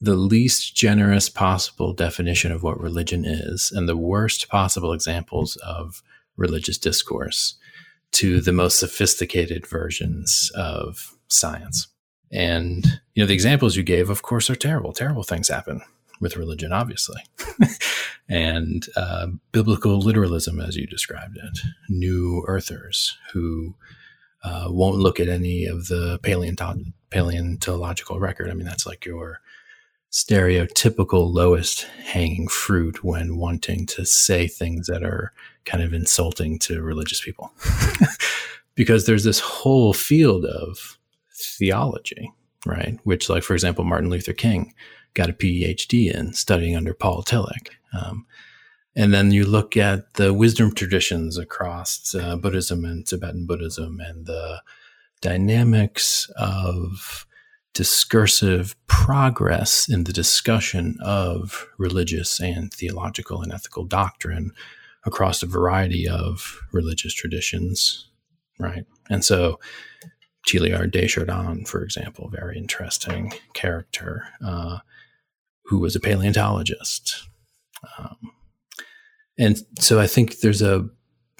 the least generous possible definition of what religion is and the worst possible examples of religious discourse to the most sophisticated versions of science. And you know the examples you gave, of course, are terrible. Terrible things happen with religion, obviously, and uh, biblical literalism, as you described it, new earthers who uh, won't look at any of the paleonto- paleontological record. I mean, that's like your stereotypical lowest hanging fruit when wanting to say things that are kind of insulting to religious people. because there's this whole field of theology, right? Which, like, for example, Martin Luther King got a PhD in studying under Paul Tillich. Um, and then you look at the wisdom traditions across uh, Buddhism and Tibetan Buddhism and the dynamics of discursive progress in the discussion of religious and theological and ethical doctrine across a variety of religious traditions, right? And so Teilhard de Chardin, for example, very interesting character, uh, who was a paleontologist. Um, and so I think there's a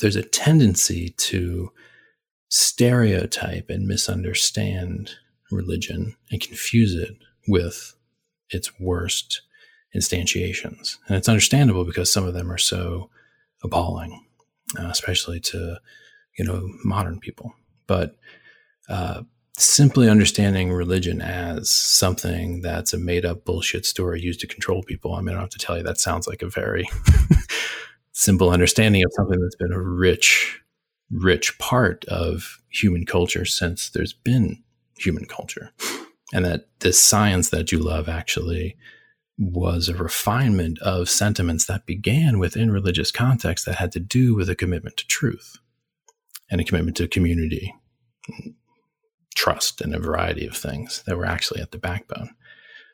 there's a tendency to stereotype and misunderstand religion and confuse it with its worst instantiations. And it's understandable because some of them are so appalling, uh, especially to you know modern people. But uh, simply understanding religion as something that's a made up bullshit story used to control people. I mean, I don't have to tell you that sounds like a very simple understanding of something that's been a rich, rich part of human culture since there's been human culture. And that this science that you love actually was a refinement of sentiments that began within religious context that had to do with a commitment to truth and a commitment to community, trust, and a variety of things that were actually at the backbone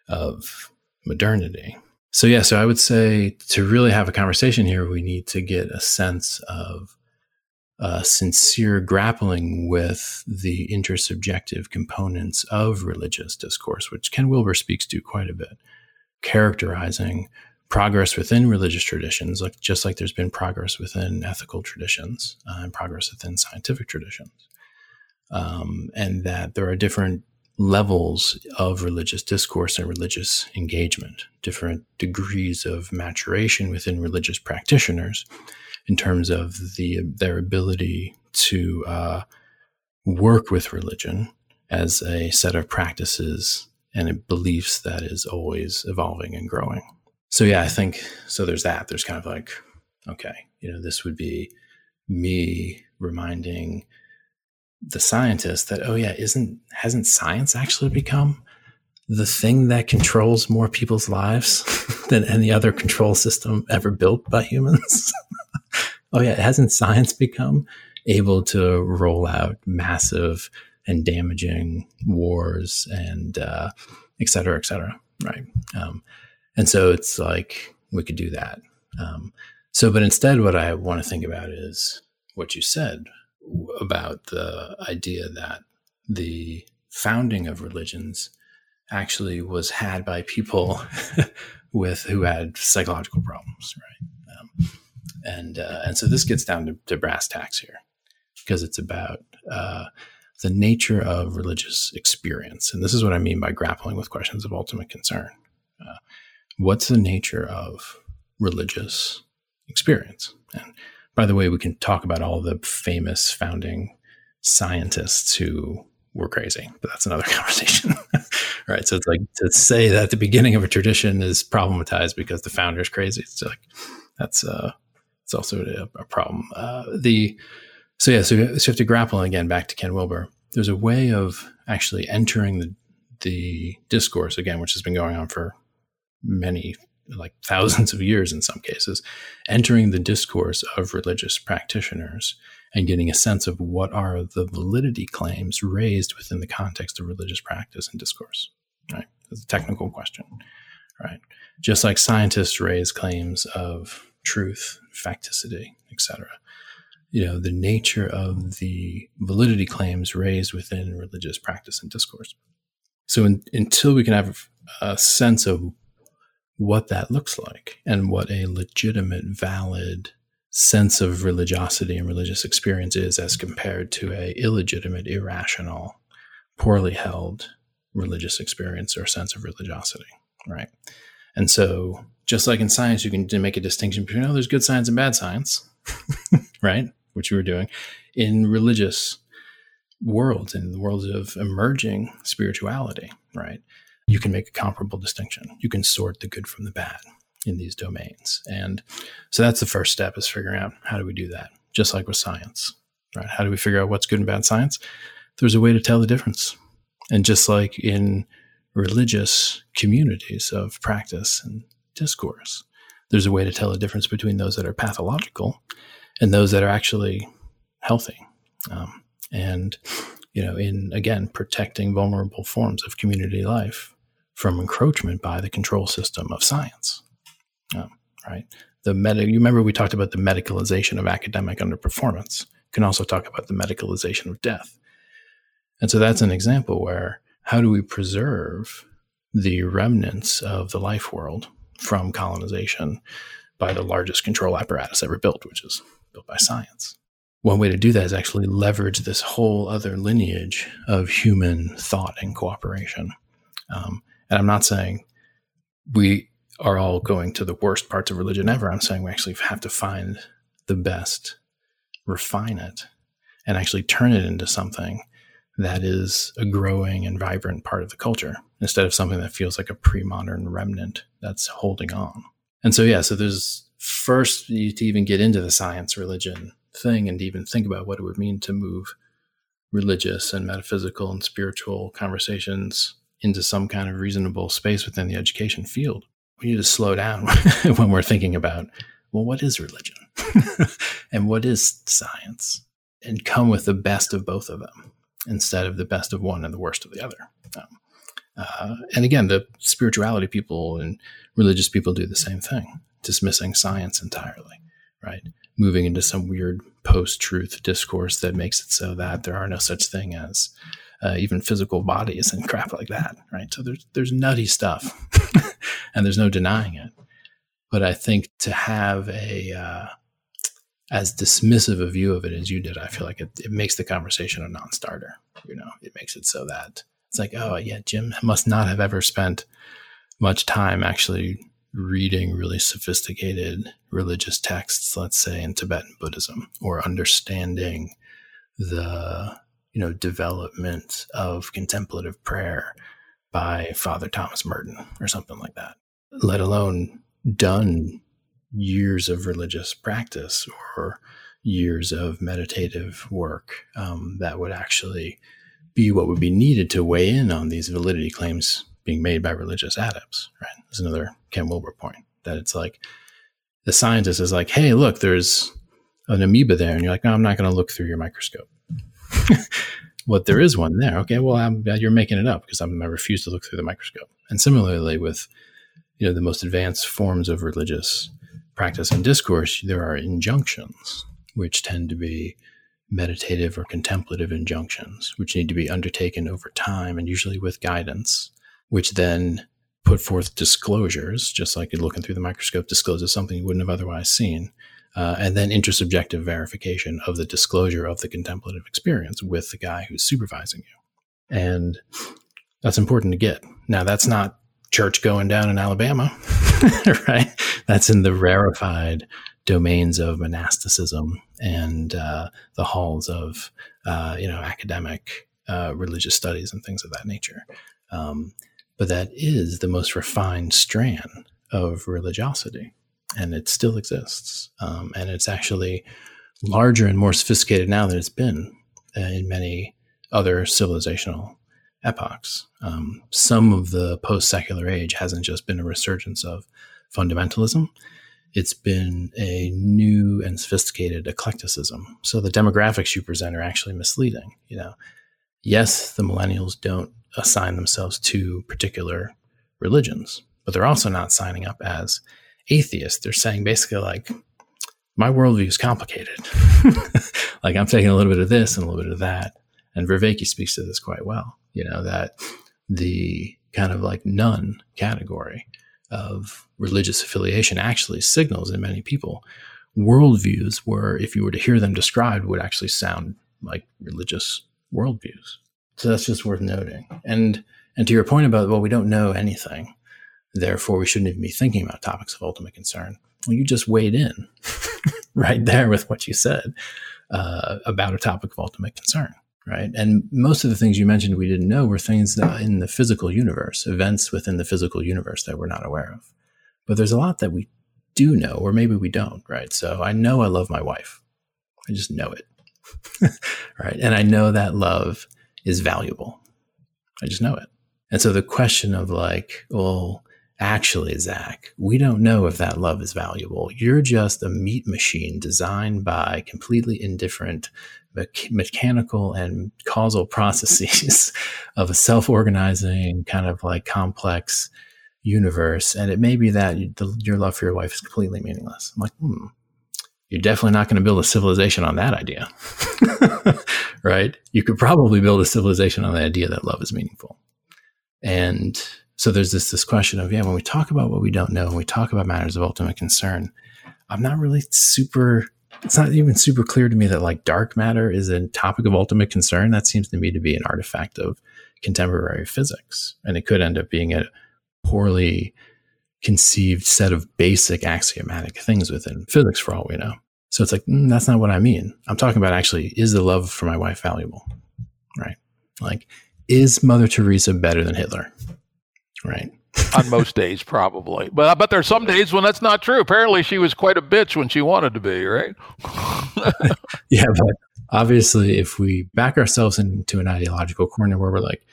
of modernity. So, yeah, so I would say to really have a conversation here, we need to get a sense of a sincere grappling with the intersubjective components of religious discourse, which Ken Wilber speaks to quite a bit, characterizing progress within religious traditions, like just like there's been progress within ethical traditions uh, and progress within scientific traditions, um, and that there are different levels of religious discourse and religious engagement, different degrees of maturation within religious practitioners in terms of the their ability to uh, work with religion as a set of practices and beliefs that is always evolving and growing. So yeah, I think so. There's that. There's kind of like, okay, you know, this would be me reminding the scientist that oh yeah isn't hasn't science actually become the thing that controls more people's lives than any other control system ever built by humans. Oh yeah hasn't science become able to roll out massive and damaging wars and uh, et cetera et cetera right? Um, and so it's like we could do that. Um, so but instead what i want to think about is what you said about the idea that the founding of religions actually was had by people with who had psychological problems, right? Um, and uh, and so this gets down to, to, brass tacks here because it's about uh, the nature of religious experience, and this is what I mean by grappling with questions of ultimate concern. Uh, what's the nature of religious experience? And by the way, we can talk about all the famous founding scientists who were crazy, but that's another conversation. Right. So it's like to say that the beginning of a tradition is problematized because the founder is crazy. It's like that's uh it's also a, a problem. Uh, the so yeah, so, have to grapple again back to Ken Wilber. There's a way of actually entering the the discourse again, which has been going on for many like thousands of years in some cases, entering the discourse of religious practitioners and getting a sense of what are the validity claims raised within the context of religious practice and discourse. Right, it's a technical question. Right, just like scientists raise claims of truth, facticity, etc. You know, the nature of the validity claims raised within religious practice and discourse. So, in, until we can have a sense of what that looks like and what a legitimate, valid sense of religiosity and religious experience is as compared to a illegitimate, irrational, poorly held religious experience or sense of religiosity, right? And so, just like in science, you can make a distinction between oh, there's good science and bad science, right? Which you were doing. In religious worlds, in the worlds of emerging spirituality, right? You can make a comparable distinction. You can sort the good from the bad in these domains. And so that's the first step is figuring out how do we do that? Just like with science, right? How do we figure out what's good and bad science? There's a way to tell the difference. And just like in religious communities of practice and discourse, there's a way to tell the difference between those that are pathological and those that are actually healthy. Um, and, you know, in again, protecting vulnerable forms of community life from encroachment by the control system of science. Um, right? The med- you remember we talked about the medicalization of academic underperformance. You can also talk about the medicalization of death. And so that's an example where how do we preserve the remnants of the life world from colonization by the largest control apparatus ever built, which is built by science? One way to do that is actually leverage this whole other lineage of human thought and cooperation. Um, and I'm not saying we are all going to the worst parts of religion ever. I'm saying we actually have to find the best, refine it, and actually turn it into something that is a growing and vibrant part of the culture instead of something that feels like a pre-modern remnant that's holding on. And so, yeah, so there's first you to even get into the science religion thing and even think about what it would mean to move religious and metaphysical and spiritual conversations into some kind of reasonable space within the education field. We need to slow down when we're thinking about, well, what is religion? and what is science? And come with the best of both of them instead of the best of one and the worst of the other. Um, uh, and again, the spirituality people and religious people do the same thing, dismissing science entirely, right? Moving into some weird post truth discourse that makes it so that there are no such thing as uh, even physical bodies and crap like that, right? So there's there's nutty stuff, and there's no denying it. But I think to have a uh, as dismissive a view of it as you did, I feel like it, it makes the conversation a non-starter. You know, it makes it so that it's like, oh yeah, Jim must not have ever spent much time actually reading really sophisticated religious texts, let's say in Tibetan Buddhism, or understanding the you know development of contemplative prayer by Father Thomas Merton or something like that. Let alone done years of religious practice or years of meditative work um, that would actually be what would be needed to weigh in on these validity claims being made by religious adepts. Right? There's another Ken Wilber point that it's like the scientist is like, hey, look, there's an amoeba there, and you're like, no, I'm not going to look through your microscope. what there is one there. Okay, well, I'm, you're making it up because I'm, I refuse to look through the microscope. And similarly, with you know the most advanced forms of religious practice and discourse, there are injunctions which tend to be meditative or contemplative injunctions, which need to be undertaken over time and usually with guidance, which then put forth disclosures, just like looking through the microscope discloses something you wouldn't have otherwise seen, uh, and then intersubjective verification of the disclosure of the contemplative experience with the guy who's supervising you. And that's important to get. Now, that's not church going down in Alabama, right? That's in the rarefied domains of monasticism and uh, the halls of, uh, you know, academic uh, religious studies and things of that nature. Um, but that is the most refined strand of religiosity and it still exists. Um, and it's actually larger and more sophisticated now than it's been uh, in many other civilizational epochs. Um, some of the post secular age hasn't just been a resurgence of fundamentalism, it's been a new and sophisticated eclecticism. So the demographics you present are actually misleading. You know, yes, the millennials don't assign themselves to particular religions, but they're also not signing up as atheists. They're saying basically like, my worldview is complicated. like I'm taking a little bit of this and a little bit of that. And Vervaeke speaks to this quite well, you know, that the kind of like none category of religious affiliation actually signals in many people worldviews where if you were to hear them described would actually sound like religious worldviews. So that's just worth noting. And and to your point about well, we don't know anything. Therefore, we shouldn't even be thinking about topics of ultimate concern. Well, you just weighed in right there with what you said uh, about a topic of ultimate concern. right? And most of the things you mentioned we didn't know were things in the physical universe, events within the physical universe that we're not aware of. But there's a lot that we do know, or maybe we don't, right? So I know I love my wife. I just know it, right? And I know that love is valuable. I just know it. And so the question of like, well, actually, Zak, we don't know if that love is valuable. You're just a meat machine designed by completely indifferent mechanical and causal processes of a self-organizing kind of like complex universe. And it may be that the, your love for your wife is completely meaningless. I'm like hmm you're definitely not going to build a civilization on that idea. Right? You could probably build a civilization on the idea that love is meaningful. And so there's this this question of yeah when we talk about what we don't know when we talk about matters of ultimate concern i'm not really super it's not even super clear to me that like dark matter is a topic of ultimate concern. That seems to me to be an artifact of contemporary physics. And it could end up being a poorly conceived set of basic axiomatic things within physics for all we know. So it's like, mm, that's not what I mean. I'm talking about actually, is the love for my wife valuable? Right. Like, is Mother Teresa better than Hitler? Right. on most days, probably. But but there's some days when that's not true. Apparently, she was quite a bitch when she wanted to be, right? yeah, but obviously, if we back ourselves into an ideological corner where we're like,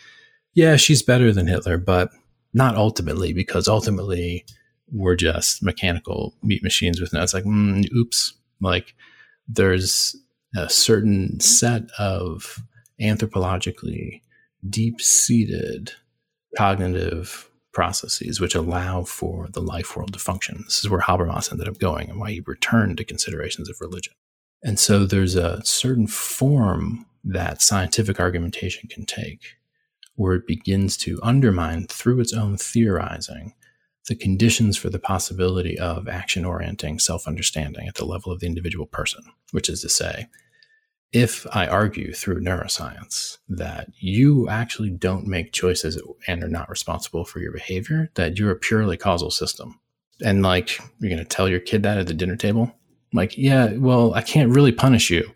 yeah, she's better than Hitler, but not ultimately, because ultimately we're just mechanical meat machines with no. It's like, mm, oops. Like, there's a certain set of anthropologically deep seated cognitive processes which allow for the life world to function. This is where Habermas ended up going and why he returned to considerations of religion. And so there's a certain form that scientific argumentation can take where it begins to undermine through its own theorizing the conditions for the possibility of action orienting self understanding at the level of the individual person, which is to say, if I argue through neuroscience that you actually don't make choices and are not responsible for your behavior, that you're a purely causal system. And like, you're going to tell your kid that at the dinner table? Like, yeah, well, I can't really punish you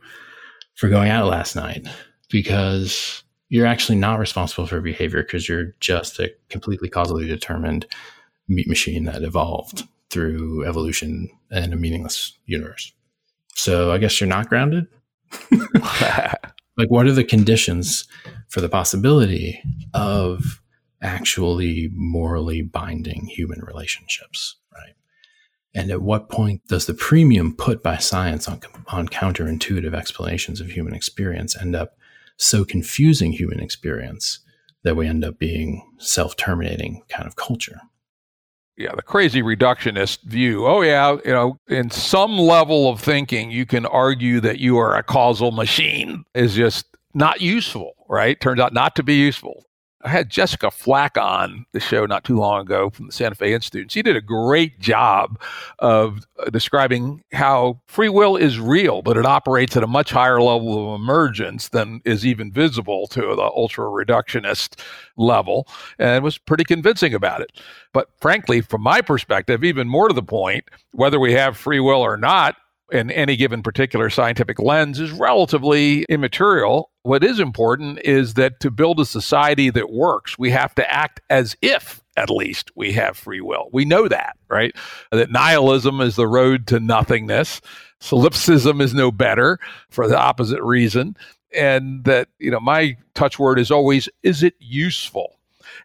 for going out last night because you're actually not responsible for behavior because you're just a completely causally determined meat machine that evolved through evolution and a meaningless universe. So I guess you're not grounded like, what are the conditions for the possibility of actually morally binding human relationships, right? And at what point does the premium put by science on, on counterintuitive explanations of human experience end up so confusing human experience that we end up being self terminating kind of culture? Yeah, the crazy reductionist view. Oh, yeah, you know, in some level of thinking, you can argue that you are a causal machine is just not useful, right? Turns out not to be useful. I had Jessica Flack on the show not too long ago from the Santa Fe Institute. She did a great job of uh, describing how free will is real, but it operates at a much higher level of emergence than is even visible to the ultra reductionist level, and was pretty convincing about it. But frankly, from my perspective, even more to the point, whether we have free will or not, in any given particular scientific lens is relatively immaterial. What is important is that to build a society that works, we have to act as if at least we have free will. We know that, right? That nihilism is the road to nothingness. Solipsism is no better for the opposite reason. And that, you know, my touchword is always, is it useful?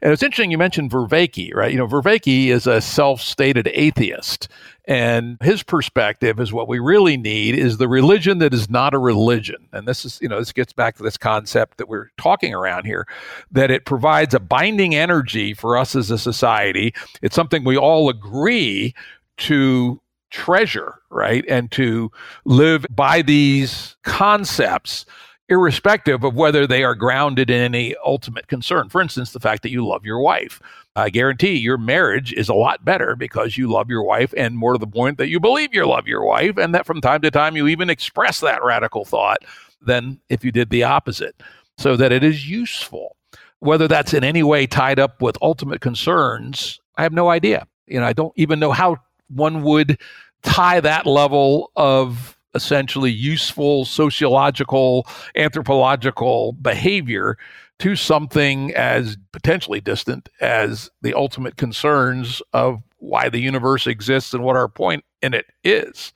And it's interesting you mentioned Vervaeke, right? You know, Vervaeke is a self-stated atheist, and his perspective is what we really need is the religion that is not a religion. And this is, you know, this gets back to this concept that we're talking around here, that it provides a binding energy for us as a society. It's something we all agree to treasure, right? And to live by these concepts irrespective of whether they are grounded in any ultimate concern. For instance, the fact that you love your wife. I guarantee your marriage is a lot better because you love your wife, and more to the point that you believe you love your wife, and that from time to time you even express that radical thought than if you did the opposite, so that it is useful. Whether that's in any way tied up with ultimate concerns, I have no idea. You know, I don't even know how one would tie that level of essentially useful sociological, anthropological behavior to something as potentially distant as the ultimate concerns of why the universe exists and what our point in it is.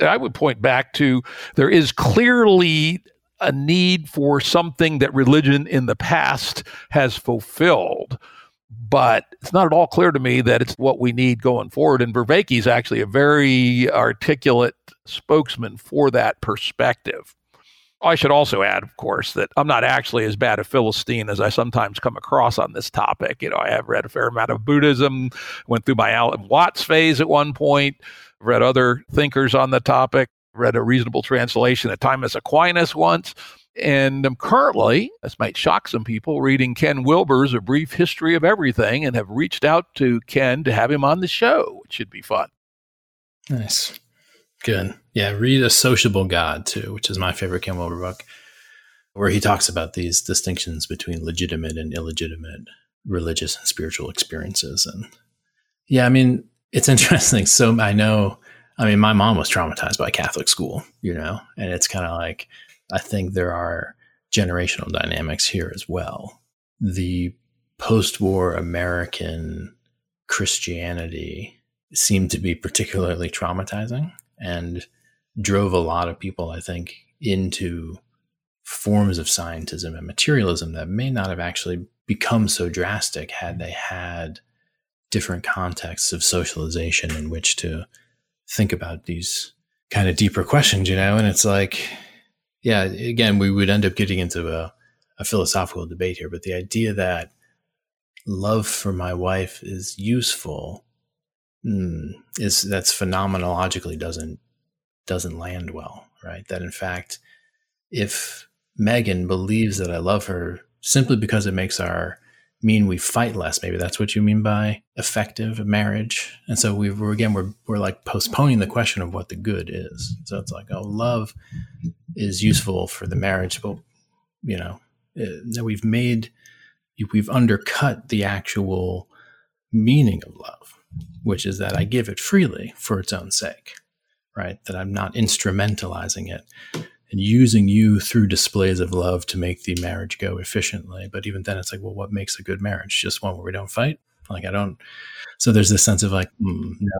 I would point back to there is clearly a need for something that religion in the past has fulfilled. But it's not at all clear to me that it's what we need going forward. And Vervaeke is actually a very articulate spokesman for that perspective. I should also add, of course, that I'm not actually as bad a Philistine as I sometimes come across on this topic. You know, I have read a fair amount of Buddhism, went through my Alan Watts phase at one point, read other thinkers on the topic, read a reasonable translation of Thomas Aquinas once. And I'm currently, this might shock some people, reading Ken Wilber's A Brief History of Everything and have reached out to Ken to have him on the show, which should be fun. Nice. Good. Yeah, read A Sociable God too, which is my favorite Ken Wilber book, where he talks about these distinctions between legitimate and illegitimate religious and spiritual experiences. And yeah, I mean, it's interesting. So I know, I mean, my mom was traumatized by Catholic school, you know, and it's kind of like, I think there are generational dynamics here as well. The post war American Christianity seemed to be particularly traumatizing and drove a lot of people, I think, into forms of scientism and materialism that may not have actually become so drastic had they had different contexts of socialization in which to think about these kind of deeper questions, you know? And it's like, yeah, again, we would end up getting into a, a philosophical debate here, but the idea that love for my wife is useful mm, is that's phenomenologically doesn't doesn't land well, right? That in fact, if Megan believes that I love her simply because it makes our mean we fight less, maybe that's what you mean by effective marriage. And so we are again we're we're like postponing the question of what the good is. So it's like, oh, love is useful for the marriage, but you know, eh, that we've made we've undercut the actual meaning of love which is that I give it freely for its own sake, right? That I'm not instrumentalizing it and using you through displays of love to make the marriage go efficiently. But even then, it's like, well, what makes a good marriage? Just one where we don't fight? Like, I don't. So there's this sense of like, mm, no.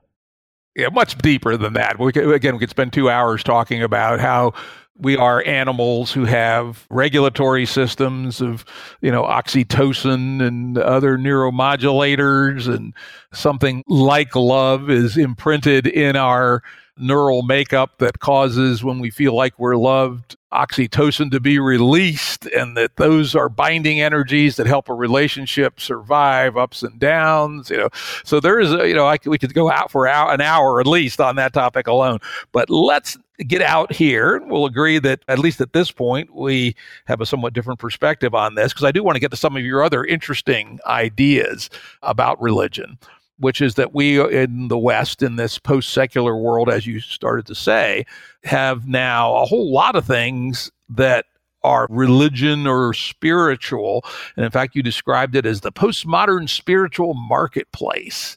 Yeah, much deeper than that. We could, again, we could spend two hours talking about how we are animals who have regulatory systems of, you know, oxytocin and other neuromodulators, and something like love is imprinted in our neural makeup that causes when we feel like we're loved oxytocin to be released and that those are binding energies that help a relationship survive ups and downs you know. So there is a, you know I, we could go out for an hour at least on that topic alone. But let's get out here. We'll agree that at least at this point we have a somewhat different perspective on this because i do want to get to some of your other interesting ideas about religion which is that we in the West, in this post secular world, as you started to say, have now a whole lot of things that are religion or spiritual. And in fact, you described it as the postmodern spiritual marketplace.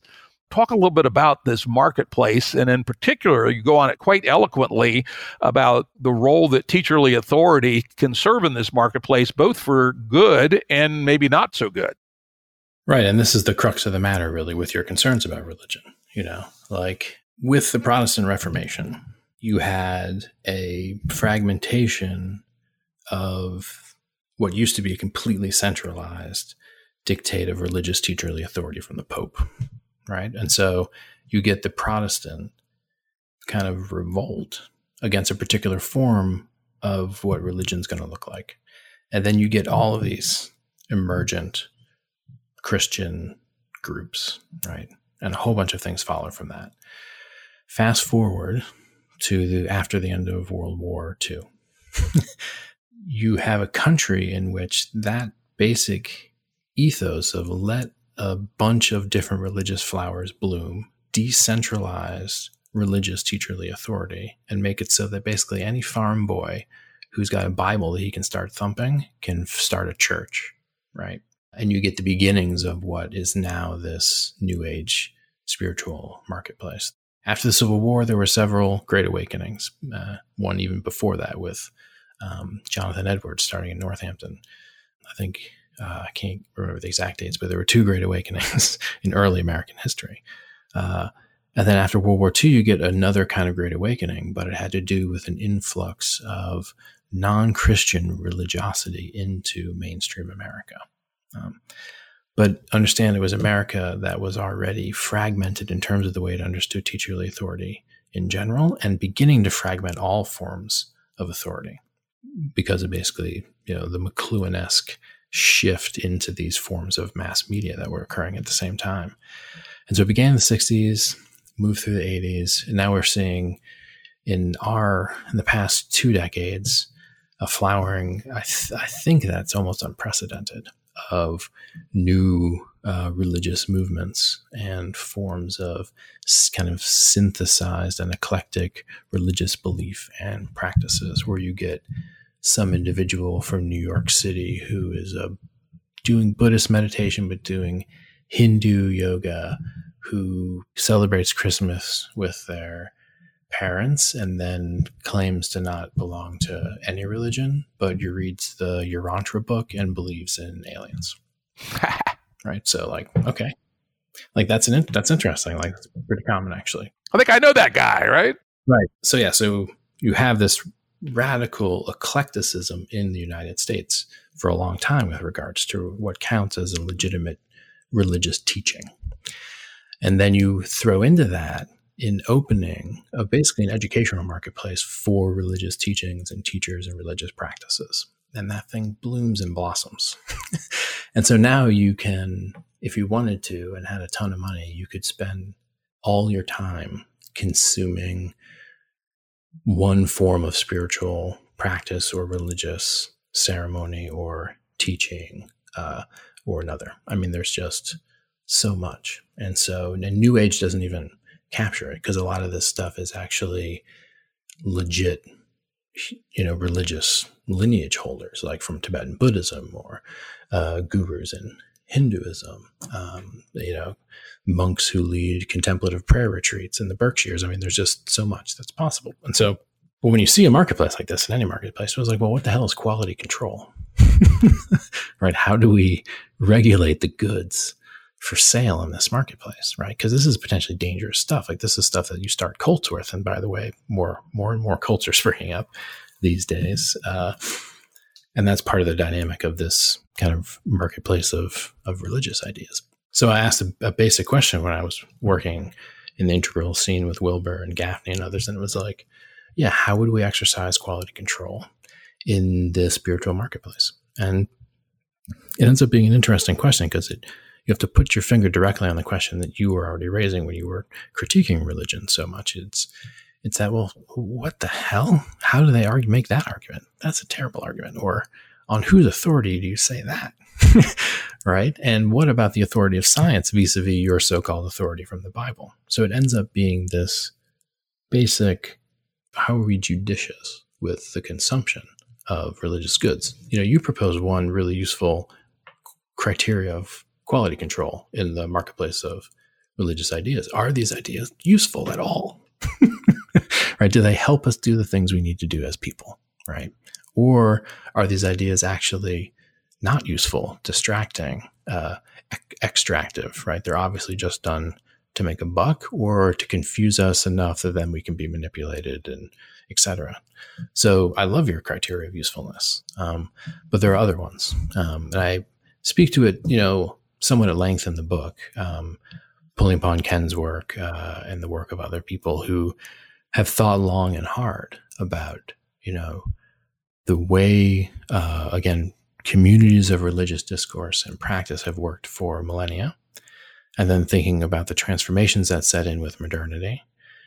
Talk a little bit about this marketplace, and in particular, you go on it quite eloquently about the role that teacherly authority can serve in this marketplace, both for good and maybe not so good. Right. And this is the crux of the matter, really, with your concerns about religion. You know, like with the Protestant Reformation, you had a fragmentation of what used to be a completely centralized dictate of religious teacherly authority from the Pope. Right. And so you get the Protestant kind of revolt against a particular form of what religion's going to look like. And then you get all of these emergent Christian groups, right? And a whole bunch of things follow from that. Fast forward to the after the end of World War II. you have a country in which that basic ethos of let a bunch of different religious flowers bloom, decentralized religious teacherly authority, and make it so that basically any farm boy who's got a Bible that he can start thumping can start a church, right? And you get the beginnings of what is now this new age spiritual marketplace. after the Civil War, there were several Great Awakenings. Uh, one even before that with um, Jonathan Edwards starting in Northampton. I think uh, I can't remember the exact dates, but there were two Great Awakenings in early American history. Uh, and then after World War II, you get another kind of Great Awakening, but it had to do with an influx of non Christian religiosity into mainstream America. Um, but understand it was America that was already fragmented in terms of the way it understood teacherly authority in general and beginning to fragment all forms of authority because of basically, you know, the McLuhan esque shift into these forms of mass media that were occurring at the same time. And so it began in the 60s, moved through the 80s, and now we're seeing in our, in the past two decades, a flowering, I, th- I think that's almost unprecedented of new uh, religious movements and forms of kind of synthesized and eclectic religious belief and practices, where you get some individual from New York City who is uh, doing Buddhist meditation, but doing Hindu yoga, who celebrates Christmas with their parents and then claims to not belong to any religion, but you reads the Urantia book and believes in aliens. right. So like, okay. Like that's an that's interesting. Like that's pretty common actually. I think I know that guy, right? Right. So yeah, so you have this radical eclecticism in the United States for a long time with regards to what counts as a legitimate religious teaching. And then you throw into that in opening of basically an educational marketplace for religious teachings and teachers and religious practices. And that thing blooms and blossoms. and so now you can, if you wanted to and had a ton of money, you could spend all your time consuming one form of spiritual practice or religious ceremony or teaching uh, or another. I mean, there's just so much. And so and New Age doesn't even capture it because a lot of this stuff is actually legit, you know, religious lineage holders, like from Tibetan Buddhism or uh, gurus in Hinduism, um, you know, monks who lead contemplative prayer retreats in the Berkshires. I mean, there's just so much that's possible. And so, when you see a marketplace like this in any marketplace, it was like, well, what the hell is quality control? right? How do we regulate the goods? For sale in this marketplace, right? Because this is potentially dangerous stuff. Like this is stuff that you start cults with. And by the way, more more and more cults are springing up these days, uh, and that's part of the dynamic of this kind of marketplace of of religious ideas. So I asked a, a basic question when I was working in the integral scene with Wilber and Gafni and others, and it was like, yeah, how would we exercise quality control in the spiritual marketplace? And it ends up being an interesting question because it you have to put your finger directly on the question that you were already raising when you were critiquing religion so much. It's it's that well, what the hell? How do they argue make that argument? That's a terrible argument. Or on whose authority do you say that? right? And what about the authority of science vis-a-vis your so-called authority from the Bible? So it ends up being this basic how are we judicious with the consumption of religious goods? You know, you propose one really useful criteria of quality control in the marketplace of religious ideas. Are these ideas useful at all? right? Do they help us do the things we need to do as people? Right? Or are these ideas actually not useful, distracting, uh, extractive? Right? They're obviously just done to make a buck or to confuse us enough that then we can be manipulated and etc. So I love your criteria of usefulness, um, but there are other ones, um, and I speak to it, you know, somewhat at length in the book, um, pulling upon Ken's work uh, and the work of other people who have thought long and hard about, you know, the way, uh, again, communities of religious discourse and practice have worked for millennia, and then thinking about the transformations that set in with modernity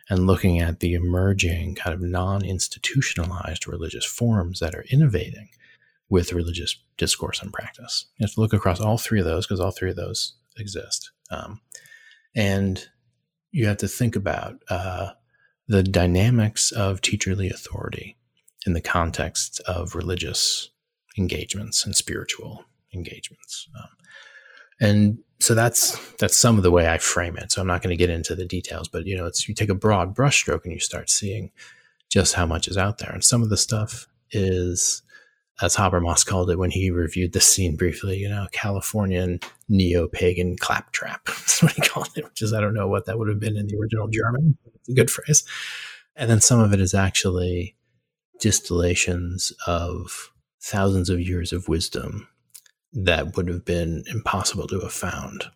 and looking at the emerging kind of non institutionalized religious forms that are innovating with religious discourse and practice. You have to look across all three of those because all three of those exist. Um, and you have to think about uh, the dynamics of teacherly authority in the context of religious engagements and spiritual engagements. Um, And so that's that's some of the way I frame it. So I'm not going to get into the details, but you know, it's you take a broad brushstroke and you start seeing just how much is out there. And some of the stuff is, as Habermas called it when he reviewed the scene briefly, you know, Californian neo pagan claptrap. What he called it, which is I don't know what that would have been in the original German. It's a good phrase. And then some of it is actually distillations of thousands of years of wisdom that would have been impossible to have found,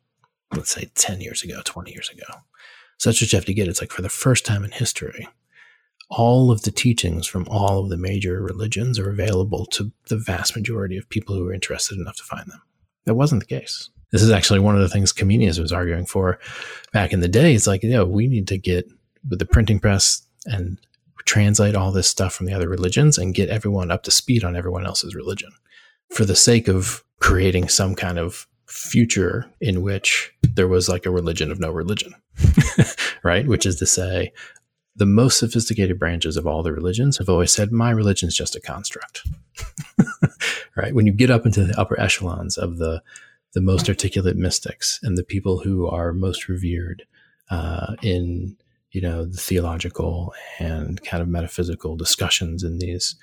let's say 10 years ago, 20 years ago. So that's what you have to get. It's like for the first time in history, all of the teachings from all of the major religions are available to the vast majority of people who are interested enough to find them. That wasn't the case. This is actually one of the things Comenius was arguing for back in the day. It's like, you know, we need to get with the printing press and translate all this stuff from the other religions and get everyone up to speed on everyone else's religion for the sake of creating some kind of future in which there was like a religion of no religion, right? Which is to say, the most sophisticated branches of all the religions have always said, my religion is just a construct, right? When you get up into the upper echelons of the, the most articulate mystics and the people who are most revered uh, in, you know, the theological and kind of metaphysical discussions in these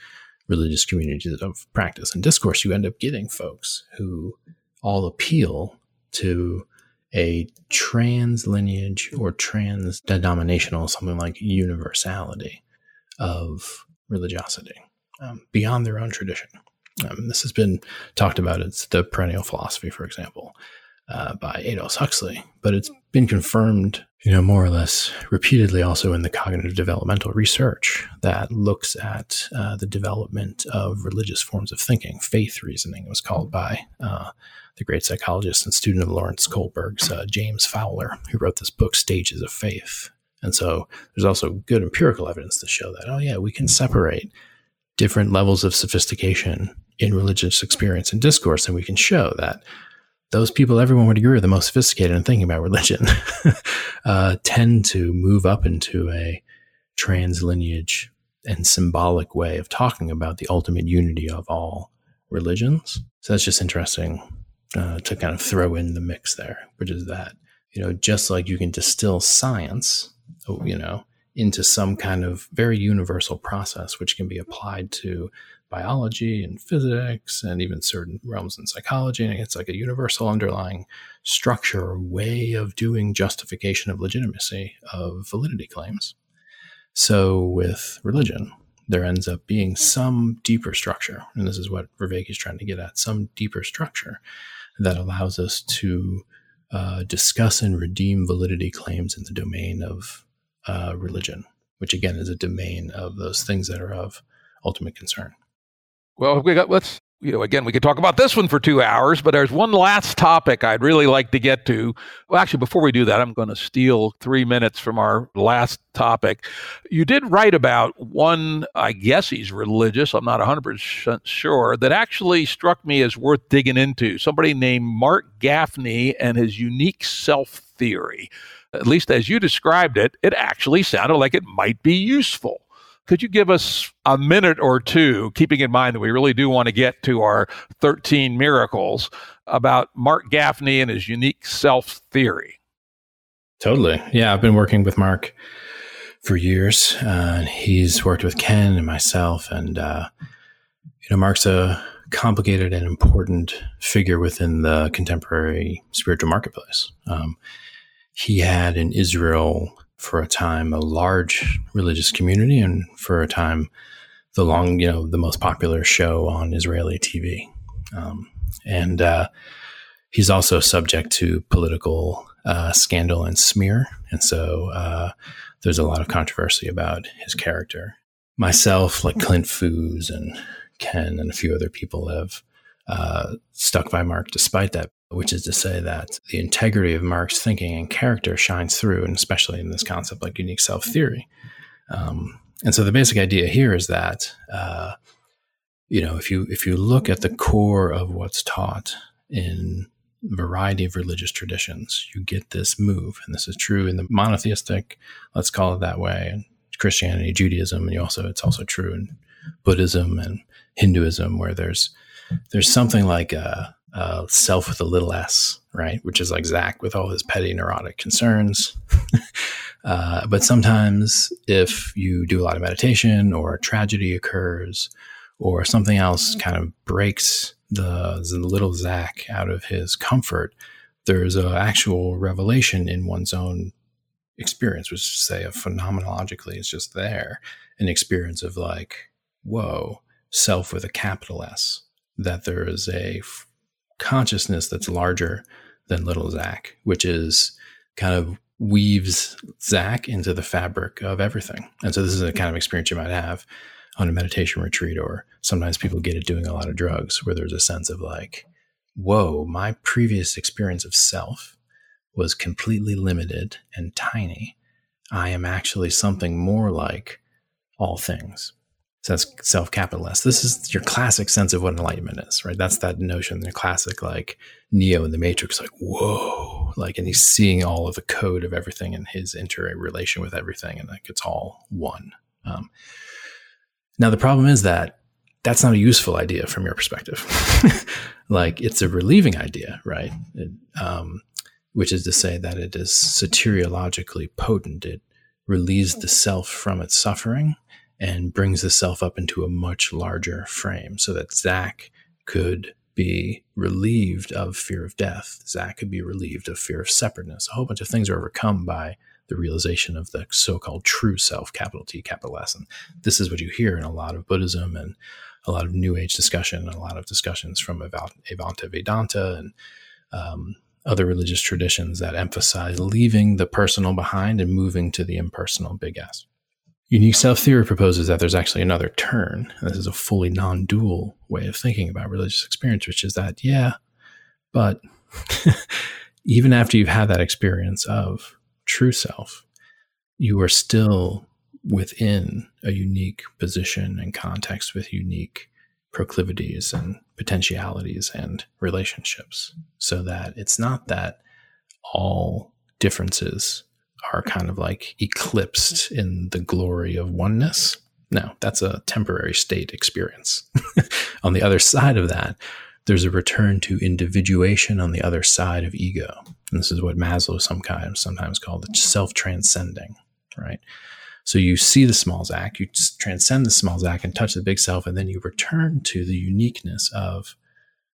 religious communities of practice and discourse, you end up getting folks who all appeal to a trans lineage or trans denominational, something like universality of religiosity um, beyond their own tradition. Um, this has been talked about It's the perennial philosophy, for example, uh, by Aldous Huxley, but it's been confirmed, you know, more or less repeatedly also in the cognitive developmental research that looks at uh, the development of religious forms of thinking. Faith reasoning it was called by uh, the great psychologist and student of Lawrence Kohlberg's uh, James Fowler, who wrote this book, Stages of Faith. And so there's also good empirical evidence to show that, oh, yeah, we can separate different levels of sophistication in religious experience and discourse, and we can show that those people everyone would agree are the most sophisticated in thinking about religion uh, tend to move up into a trans lineage and symbolic way of talking about the ultimate unity of all religions. So that's just interesting uh, to kind of throw in the mix there, which is that, you know, just like you can distill science, oh, you know, into some kind of very universal process, which can be applied to biology and physics and even certain realms in psychology. And it's like a universal underlying structure way of doing justification of legitimacy of validity claims. So with religion, there ends up being some deeper structure. And this is what Vervaeke is trying to get at some deeper structure that allows us to uh, discuss and redeem validity claims in the domain of uh, religion, which again is a domain of those things that are of ultimate concern. Well, we got let's you know again we could talk about this one for two hours, but there's one last topic I'd really like to get to. Well, actually, before we do that, I'm going to steal three minutes from our last topic. You did write about one. I guess he's religious. I'm not 100 percent sure. That actually struck me as worth digging into. Somebody named Marc Gafni and his unique self theory. At least as you described it, it actually sounded like it might be useful. Could you give us a minute or two, keeping in mind that we really do want to get to our 13 miracles, about Marc Gafni and his unique self theory? Totally. Yeah, I've been working with Mark for years. Uh, he's worked with Ken and myself, and uh, you know, Mark's a complicated and important figure within the contemporary spiritual marketplace. Um, he had in Israel for a time a large religious community and for a time the long you know the most popular show on israeli tv um, and uh, he's also subject to political uh, scandal and smear. And so uh, there's a lot of controversy about his character. Myself like Clint Fuhs and ken and a few other people have uh, stuck by mark despite that which is to say that the integrity of Mark's thinking and character shines through, and especially in this concept like unique self theory. Um, and so the basic idea here is that uh, you know if you if you look at the core of what's taught in a variety of religious traditions, you get this move, and this is true in the monotheistic, let's call it that way, and Christianity, Judaism, and you also it's also true in Buddhism and Hinduism, where there's there's something like a uh, self with a little s, right? Which is like Zak with all his petty neurotic concerns. uh, but sometimes, if you do a lot of meditation or a tragedy occurs or something else kind of breaks the, the little Zak out of his comfort, there's an actual revelation in one's own experience, which is say, a phenomenologically, it's just there, an experience of like, whoa, self with a capital S, that there is a consciousness that's larger than little Zak, which is kind of weaves Zak into the fabric of everything. And so this is a kind of experience you might have on a meditation retreat, or sometimes people get it doing a lot of drugs, where there's a sense of like, whoa, my previous experience of self was completely limited and tiny. I am actually something more like all things. So that's self capitalist. This is your classic sense of what enlightenment is, right? That's that notion, the classic like Neo in the Matrix, like, whoa, like, and he's seeing all of the code of everything and his interrelation with everything, and like it's all one. Um, now, the problem is that that's not a useful idea from your perspective. like, it's a relieving idea, right? It, um, which is to say that it is soteriologically potent. It relieves the self from its suffering and brings the self up into a much larger frame so that Zak could be relieved of fear of death. Zak could be relieved of fear of separateness. A whole bunch of things are overcome by the realization of the so-called true self, capital T, capital S. And this is what you hear in a lot of Buddhism and a lot of New Age discussion, and a lot of discussions from Advaita Vedanta and um, other religious traditions that emphasize leaving the personal behind and moving to the impersonal, big S. Unique self theory proposes that there's actually another turn. This is a fully non dual way of thinking about religious experience, which is that, yeah, but even after you've had that experience of true self, you are still within a unique position and context with unique proclivities and potentialities and relationships. So that it's not that all differences are kind of like eclipsed in the glory of oneness. No, that's a temporary state experience. on the other side of that, there's a return to individuation on the other side of ego. And this is what Maslow sometimes sometimes called self-transcending, right? So you see the small Zak, you transcend the small Zak and touch the big self, and then you return to the uniqueness of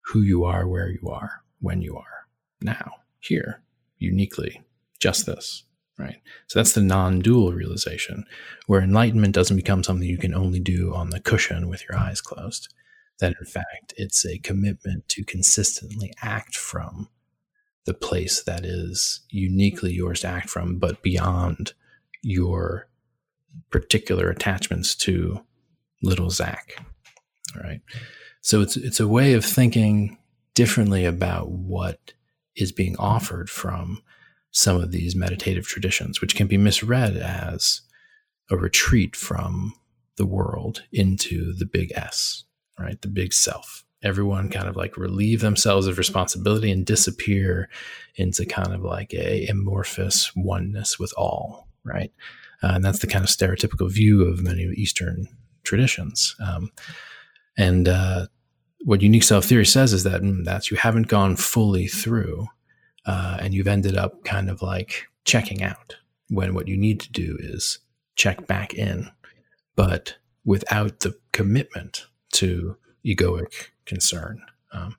who you are, where you are, when you are, now, here, uniquely, just this right? So that's the non dual realization, where enlightenment doesn't become something you can only do on the cushion with your eyes closed. That in fact, it's a commitment to consistently act from the place that is uniquely yours to act from, but beyond your particular attachments to little Zak. All right. So it's it's a way of thinking differently about what is being offered from some of these meditative traditions, which can be misread as a retreat from the world into the big S, right? The big self. Everyone kind of like relieve themselves of responsibility and disappear into kind of like a amorphous oneness with all, right? Uh, and that's the kind of stereotypical view of many Eastern traditions. Um, and uh, what unique self theory says is that mm, that you haven't gone fully through uh, and you've ended up kind of like checking out when what you need to do is check back in, but without the commitment to egoic concern. Um,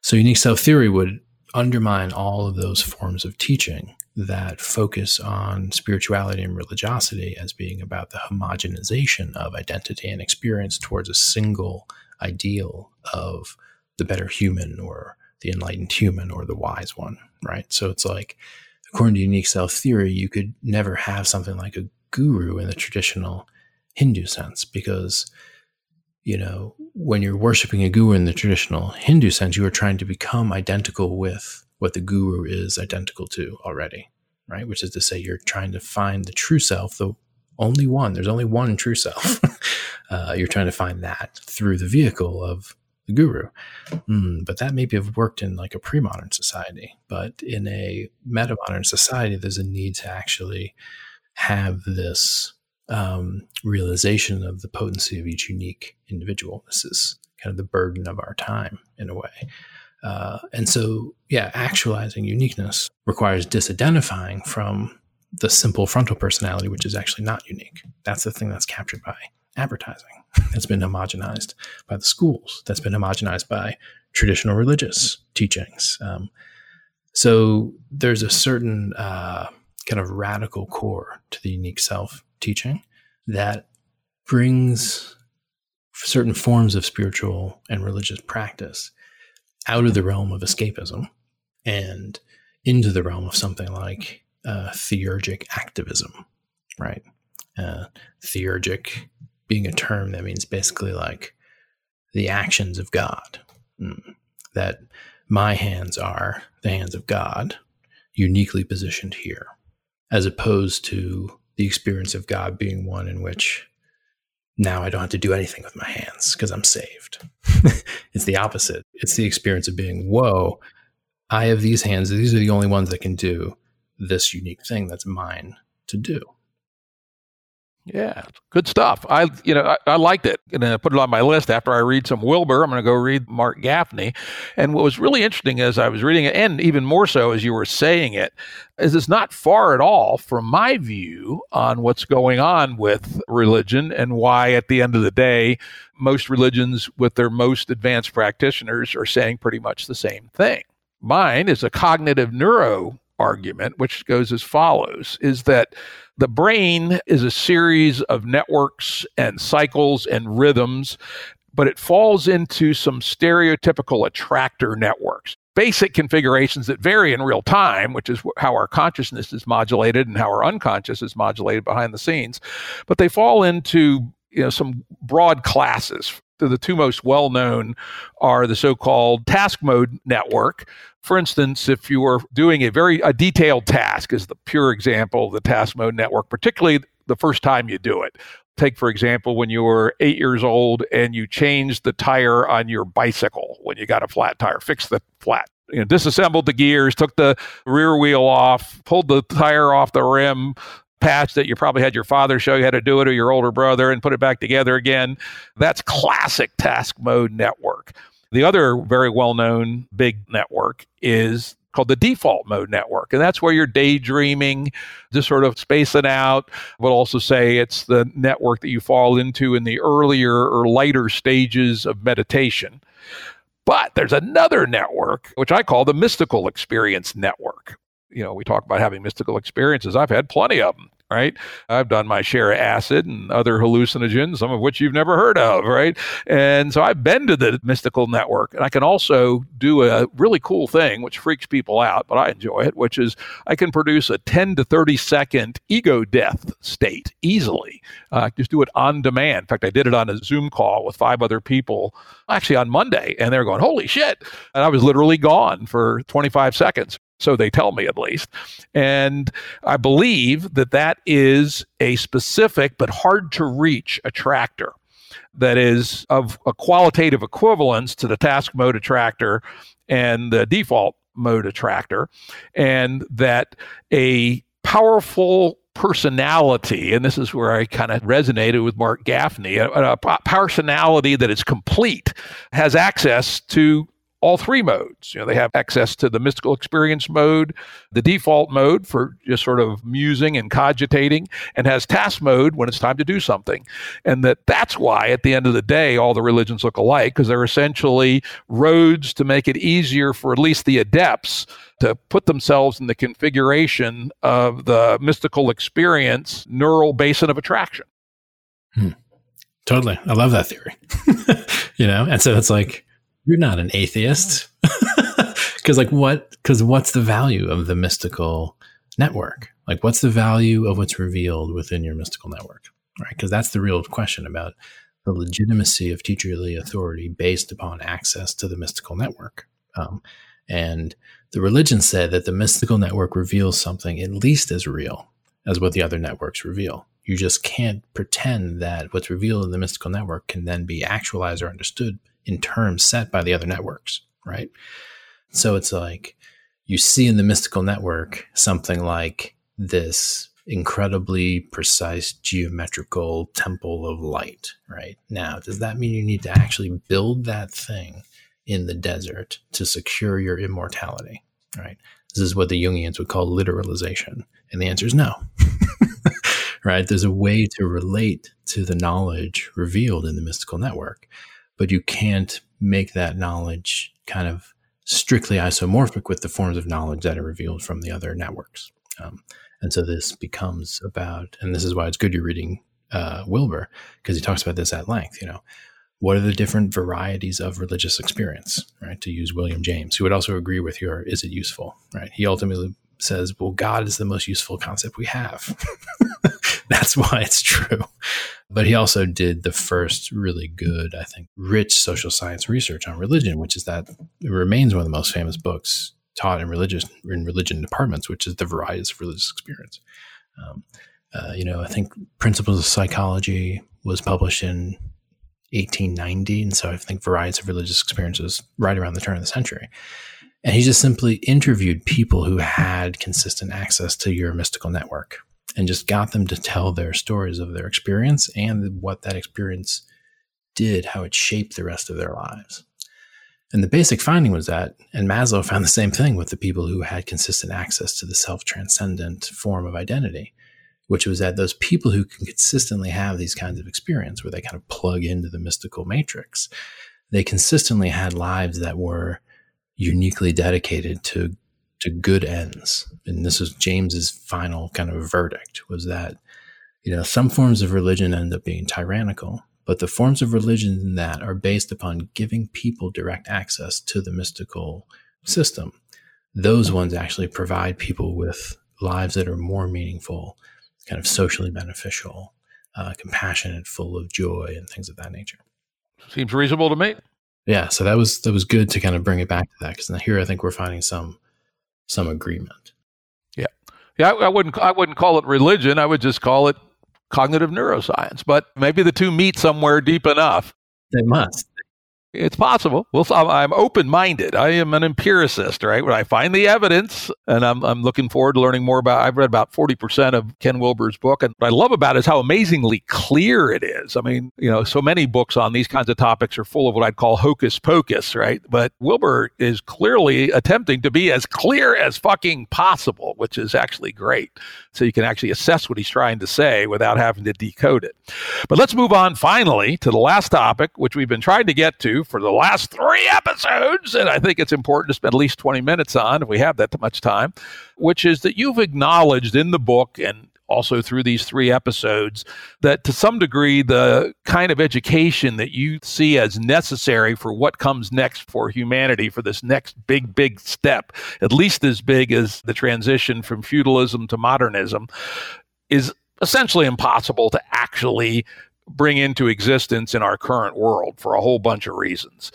so, unique self theory would undermine all of those forms of teaching that focus on spirituality and religiosity as being about the homogenization of identity and experience towards a single ideal of the better human or the enlightened human or the wise one, right? So it's like, according to unique self theory, you could never have something like a guru in the traditional Hindu sense because, you know, when you're worshiping a guru in the traditional Hindu sense, you are trying to become identical with what the guru is identical to already, right? Which is to say, you're trying to find the true self, the only one. There's only one true self. uh, you're trying to find that through the vehicle of the guru. Mm, but that maybe have worked in like a pre-modern society. But in a meta-modern society, there's a need to actually have this um, realization of the potency of each unique individual. This is kind of the burden of our time in a way. Uh, and so, yeah, actualizing uniqueness requires disidentifying from the simple frontal personality, which is actually not unique. That's the thing that's captured by advertising. That's been homogenized by the schools. That's been homogenized by traditional religious teachings. Um, so there's a certain uh, kind of radical core to the unique self teaching that brings certain forms of spiritual and religious practice out of the realm of escapism and into the realm of something like uh, theurgic activism, right? Uh, theurgic being a term that means basically like the actions of God. Mm. That my hands are the hands of God, uniquely positioned here, as opposed to the experience of God being one in which now I don't have to do anything with my hands because I'm saved. it's the opposite. It's the experience of being, whoa, I have these hands. These are the only ones that can do this unique thing that's mine to do. Yeah, good stuff. I, you know, I, I liked it, and I put it on my list. After I read some Wilber, I'm going to go read Marc Gafni. And what was really interesting as I was reading it, and even more so as you were saying it, is it's not far at all from my view on what's going on with religion and why, at the end of the day, most religions with their most advanced practitioners are saying pretty much the same thing. Mine is a cognitive neuro argument, which goes as follows: is that the brain is a series of networks and cycles and rhythms, but it falls into some stereotypical attractor networks. Basic configurations that vary in real time, which is how our consciousness is modulated and how our unconscious is modulated behind the scenes. But they fall into you know some broad classes the two most well known are the so called task mode network. For instance, if you are doing a very a detailed task, is the pure example of the task mode network, particularly the first time you do it. Take, for example, when you were eight years old and you changed the tire on your bicycle when you got a flat tire, fix the flat you know, disassembled the gears, took the rear wheel off, pulled the tire off the rim, patch that you probably had your father show you how to do it or your older brother and put it back together again. That's classic task mode network. The other very well known big network is called the default mode network. And that's where you're daydreaming, just sort of spacing out. We'll also say it's the network that you fall into in the earlier or lighter stages of meditation. But there's another network, which I call the mystical experience network you know, we talk about having mystical experiences. I've had plenty of them right? I've done my share of acid and other hallucinogens, some of which you've never heard of, right? And so I've been to the mystical network. And I can also do a really cool thing, which freaks people out, but I enjoy it, which is I can produce a 10 to 30 second ego death state easily. Uh, just do it on demand. In fact, I did it on a Zoom call with five other people actually on Monday, and they're going, holy shit. And I was literally gone for 25 seconds. So they tell me at least. And I believe that that is a specific but hard to reach attractor that is of a qualitative equivalence to the task mode attractor and the default mode attractor, and that a powerful personality, and this is where I kind of resonated with Marc Gafni, a, a personality that is complete has access to all three modes. You know, they have access to the mystical experience mode, the default mode for just sort of musing and cogitating, and has task mode when it's time to do something. And that that's why at the end of the day, all the religions look alike because they're essentially roads to make it easier for at least the adepts to put themselves in the configuration of the mystical experience neural basin of attraction. Hmm. Totally. I love that theory. you know, and so it's like, you're not an atheist. Because, like, what? Because what's the value of the mystical network? Like, what's the value of what's revealed within your mystical network? Right? Because that's the real question about the legitimacy of teacherly authority based upon access to the mystical network. Um, and the religion said that the mystical network reveals something at least as real as what the other networks reveal. You just can't pretend that what's revealed in the mystical network can then be actualized or understood in terms set by the other networks, right? So it's like you see in the mystical network something like this incredibly precise geometrical temple of light, right? Now, does that mean you need to actually build that thing in the desert to secure your immortality, right? This is what the Jungians would call literalization. And the answer is no. right? There's a way to relate to the knowledge revealed in the mystical network, but you can't make that knowledge kind of strictly isomorphic with the forms of knowledge that are revealed from the other networks. Um, and so this becomes about, and this is why it's good you're reading uh, Wilber, because he talks about this at length. You know, what are the different varieties of religious experience, right? To use William James, who would also agree with your is it useful, right? He ultimately says, well, God is the most useful concept we have. That's why it's true. But he also did the first really good, I think, rich social science research on religion, which is that it remains one of the most famous books taught in religious in religion departments, which is the varieties of religious experience. Um, uh, you know, I think Principles of Psychology was published in 1890. And so I think varieties of religious experiences right around the turn of the century. And he just simply interviewed people who had consistent access to your mystical network and just got them to tell their stories of their experience and what that experience did, how it shaped the rest of their lives. And the basic finding was that, and Maslow found the same thing with the people who had consistent access to the self transcendent form of identity, which was that those people who can consistently have these kinds of experience where they kind of plug into the mystical matrix, they consistently had lives that were uniquely dedicated to to good ends. And this was James's final kind of verdict was that you know some forms of religion end up being tyrannical, but the forms of religion that are based upon giving people direct access to the mystical system, those ones actually provide people with lives that are more meaningful kind of socially beneficial, uh, compassionate, full of joy, and things of that nature. Seems reasonable to me. Yeah, so that was that was good to kind of bring it back to that because here I think we're finding some some agreement. Yeah, yeah. I, I wouldn't I wouldn't call it religion. I would just call it cognitive neuroscience. But maybe the two meet somewhere deep enough. They must. It's possible. Well, I'm open-minded. I am an empiricist, right? When I find the evidence, and I'm, I'm looking forward to learning more about. I've read about 40% of Ken Wilber's book, and what I love about it is how amazingly clear it is. I mean, you know, so many books on these kinds of topics are full of what I'd call hocus pocus, right? But Wilber is clearly attempting to be as clear as fucking possible, which is actually great. So you can actually assess what he's trying to say without having to decode it. But let's move on finally to the last topic, which we've been trying to get to for the last three episodes, and I think it's important to spend at least 20 minutes on if we have that much time, which is that you've acknowledged in the book and also through these three episodes that to some degree the kind of education that you see as necessary for what comes next for humanity for this next big big step at least as big as the transition from feudalism to modernism is essentially impossible to actually bring into existence in our current world for a whole bunch of reasons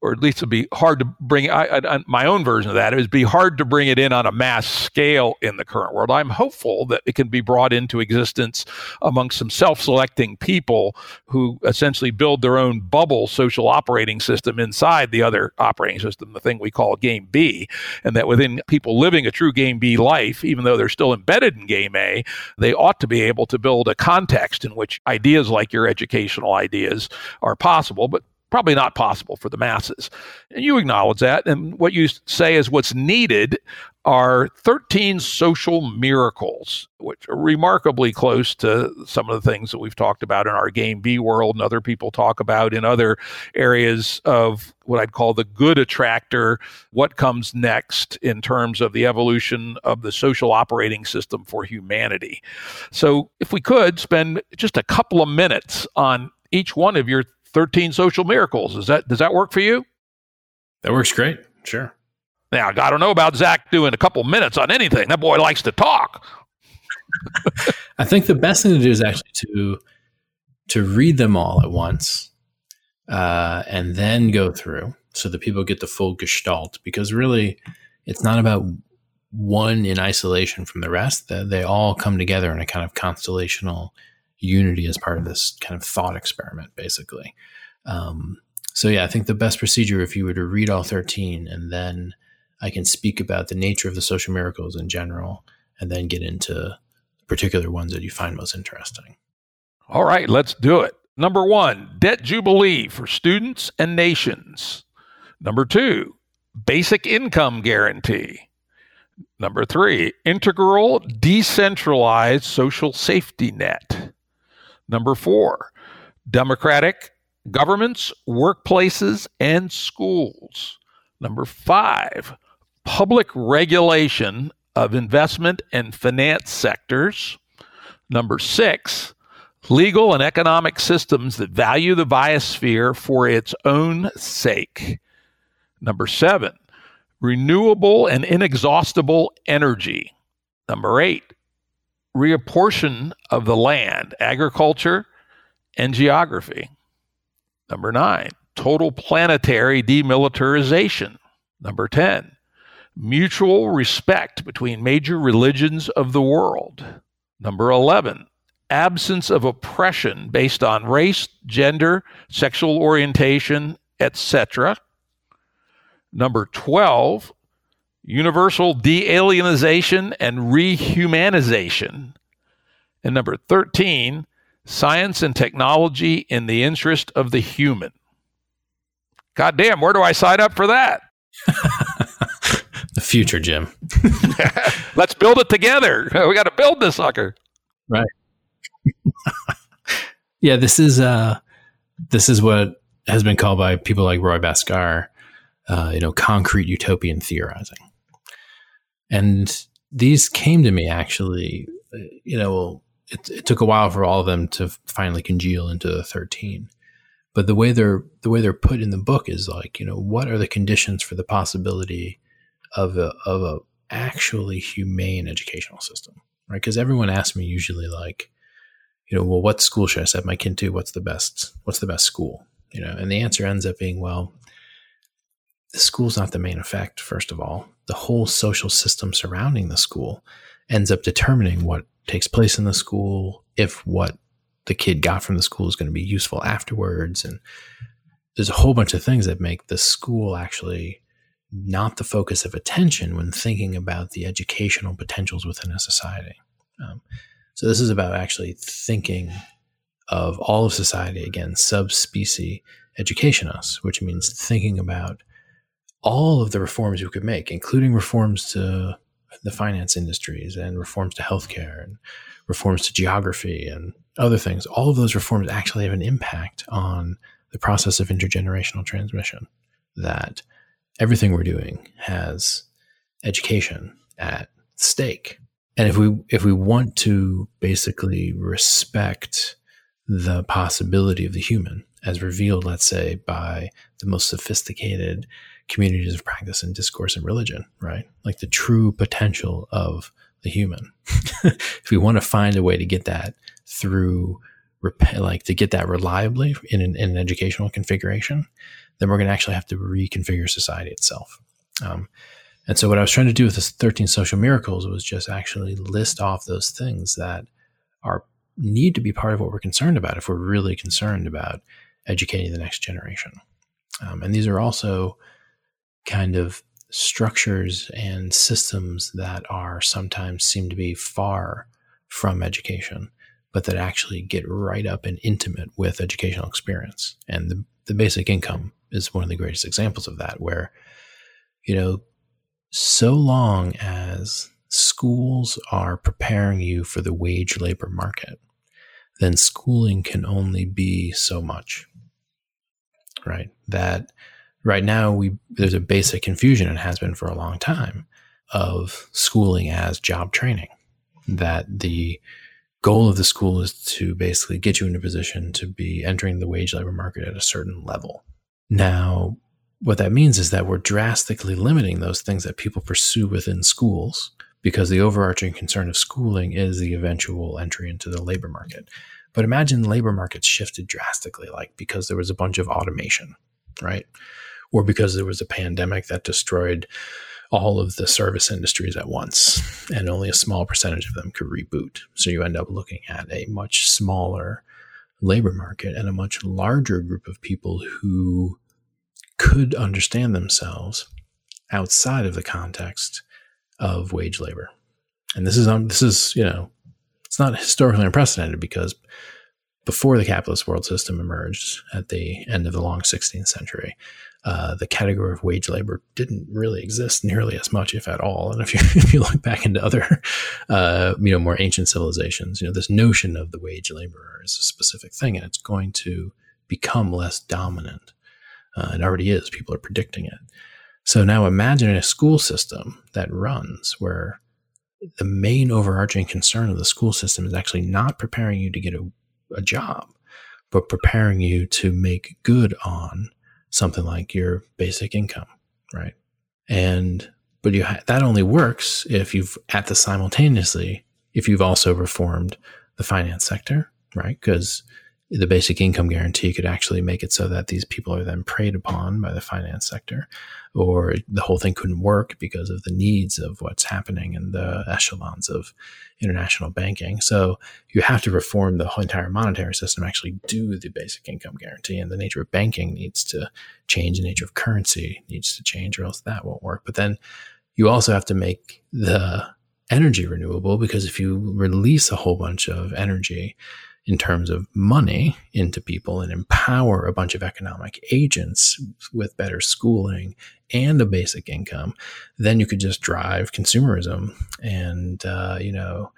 or at least it'd be hard to bring I, I, my own version of that. It would be hard to bring it in on a mass scale in the current world. I'm hopeful that it can be brought into existence among some self-selecting people who essentially build their own bubble social operating system inside the other operating system, the thing we call game B, and that within people living a true game B life, even though they're still embedded in game A, they ought to be able to build a context in which ideas like your educational ideas are possible, but probably not possible for the masses. And you acknowledge that. And what you say is what's needed are 13 social miracles, which are remarkably close to some of the things that we've talked about in our Game B world and other people talk about in other areas of what I'd call the good attractor, what comes next in terms of the evolution of the social operating system for humanity. So, if we could spend just a couple of minutes on each one of your 13 social miracles. Is that does that work for you? That works great. Sure. Now, I don't know about Zak doing a couple minutes on anything. That boy likes to talk. I think the best thing to do is actually to to read them all at once, uh, and then go through so that people get the full gestalt. Because really, it's not about one in isolation from the rest. They all come together in a kind of constellational unity as part of this kind of thought experiment, basically. Um, so yeah, I think the best procedure if you were to read all 13 and then I can speak about the nature of the social miracles in general and then get into particular ones that you find most interesting. All right, let's do it. Number one, debt jubilee for students and nations. Number two, basic income guarantee. Number three, integral decentralized social safety net. Number four, democratic governments, workplaces, and schools. Number five, public regulation of investment and finance sectors. Number six, legal and economic systems that value the biosphere for its own sake. Number seven, renewable and inexhaustible energy. Number eight, reapportion of the land, agriculture, and geography. Number nine, total planetary demilitarization. Number 10, mutual respect between major religions of the world. Number 11, absence of oppression based on race, gender, sexual orientation, etc. Number 12, universal de-alienization and rehumanization. And number 13, science and technology in the interest of the human. God damn, where do I sign up for that? the future, Jim. Let's build it together. We got to build this sucker. Right. yeah, this is uh this is what has been called by people like Roy Bhaskar, uh, you know, concrete utopian theorizing. And these came to me actually, you know, it, it took a while for all of them to finally congeal into the 13 but the way they're the way they're put in the book is like you know what are the conditions for the possibility of a of a actually humane educational system right? Because everyone asks me usually like you know well what school should i set my kid to? What's the best what's the best school? You know and the answer ends up being well the school's not the main effect first of all the whole social system surrounding the school ends up determining what takes place in the school, if what the kid got from the school is going to be useful afterwards. And there's a whole bunch of things that make the school actually not the focus of attention when thinking about the educational potentials within a society. Um, so this is about actually thinking of all of society again, subspecies educationists, which means thinking about all of the reforms we could make, including reforms to the finance industries and reforms to healthcare and reforms to geography and other things, all of those reforms actually have an impact on the process of intergenerational transmission. That everything we're doing has education at stake. And if we if we want to basically respect the possibility of the human as revealed, let's say, by the most sophisticated communities of practice and discourse and religion, right? Like the true potential of the human. if we want to find a way to get that through, like to get that reliably in an, in an educational configuration, then we're going to actually have to reconfigure society itself. Um, and so, what I was trying to do with this 13 social miracles was just actually list off those things that are need to be part of what we're concerned about if we're really concerned about educating the next generation. Um, and these are also kind of structures and systems that are sometimes seem to be far from education, but that actually get right up and intimate with educational experience. And the, the basic income is one of the greatest examples of that, where, you know, so long as schools are preparing you for the wage labor market, then schooling can only be so much, right? That right now we there's a basic confusion and has been for a long time of schooling as job training. That the goal of the school is to basically get you in a position to be entering the wage labor market at a certain level. Now what that means is that we're drastically limiting those things that people pursue within schools because the overarching concern of schooling is the eventual entry into the labor market. But imagine the labor markets shifted drastically like because there was a bunch of automation right or because there was a pandemic that destroyed all of the service industries at once and only a small percentage of them could reboot. So you end up looking at a much smaller labor market and a much larger group of people who could understand themselves outside of the context of wage labor. And this is um, this is, you know, it's not historically unprecedented because before the capitalist world system emerged at the end of the long 16th century, uh, the category of wage labor didn't really exist nearly as much, if at all. And if you if you look back into other, uh, you know, more ancient civilizations, you know, this notion of the wage laborer is a specific thing, and it's going to become less dominant. Uh, it already is. People are predicting it. So now imagine a school system that runs where the main overarching concern of the school system is actually not preparing you to get a, a job, but preparing you to make good on something like your basic income, right? And but you ha- that only works if you've at the simultaneously if you've also reformed the finance sector, right? Because the basic income guarantee could actually make it so that these people are then preyed upon by the finance sector, or the whole thing couldn't work because of the needs of what's happening in the echelons of international banking. So you have to reform the entire monetary system, actually do the basic income guarantee, and the nature of banking needs to change, the nature of currency needs to change, or else that won't work. But then you also have to make the energy renewable because if you release a whole bunch of energy in terms of money into people and empower a bunch of economic agents with better schooling and a basic income, then you could just drive consumerism and, uh, you know,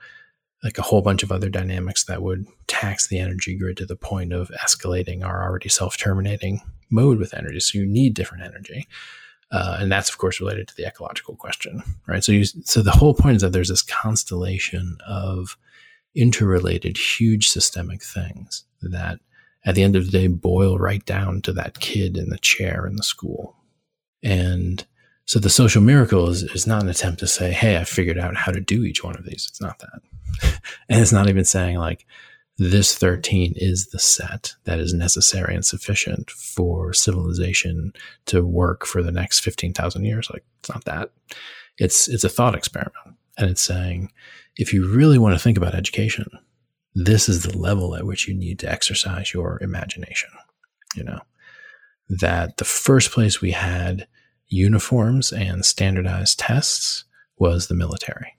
like a whole bunch of other dynamics that would tax the energy grid to the point of escalating our already self terminating mode with energy. So you need different energy. Uh, and that's of course related to the ecological question, right? So you, so the whole point is that there's this constellation of interrelated, huge systemic things that at the end of the day boil right down to that kid in the chair in the school. And so the social miracle is, is not an attempt to say, hey, I figured out how to do each one of these. It's not that. and it's not even saying like, this 13 is the set that is necessary and sufficient for civilization to work for the next 15,000 years. Like, it's not that. It's, it's a thought experiment. And it's saying, if you really want to think about education, this is the level at which you need to exercise your imagination. You know, that the first place we had uniforms and standardized tests was the military.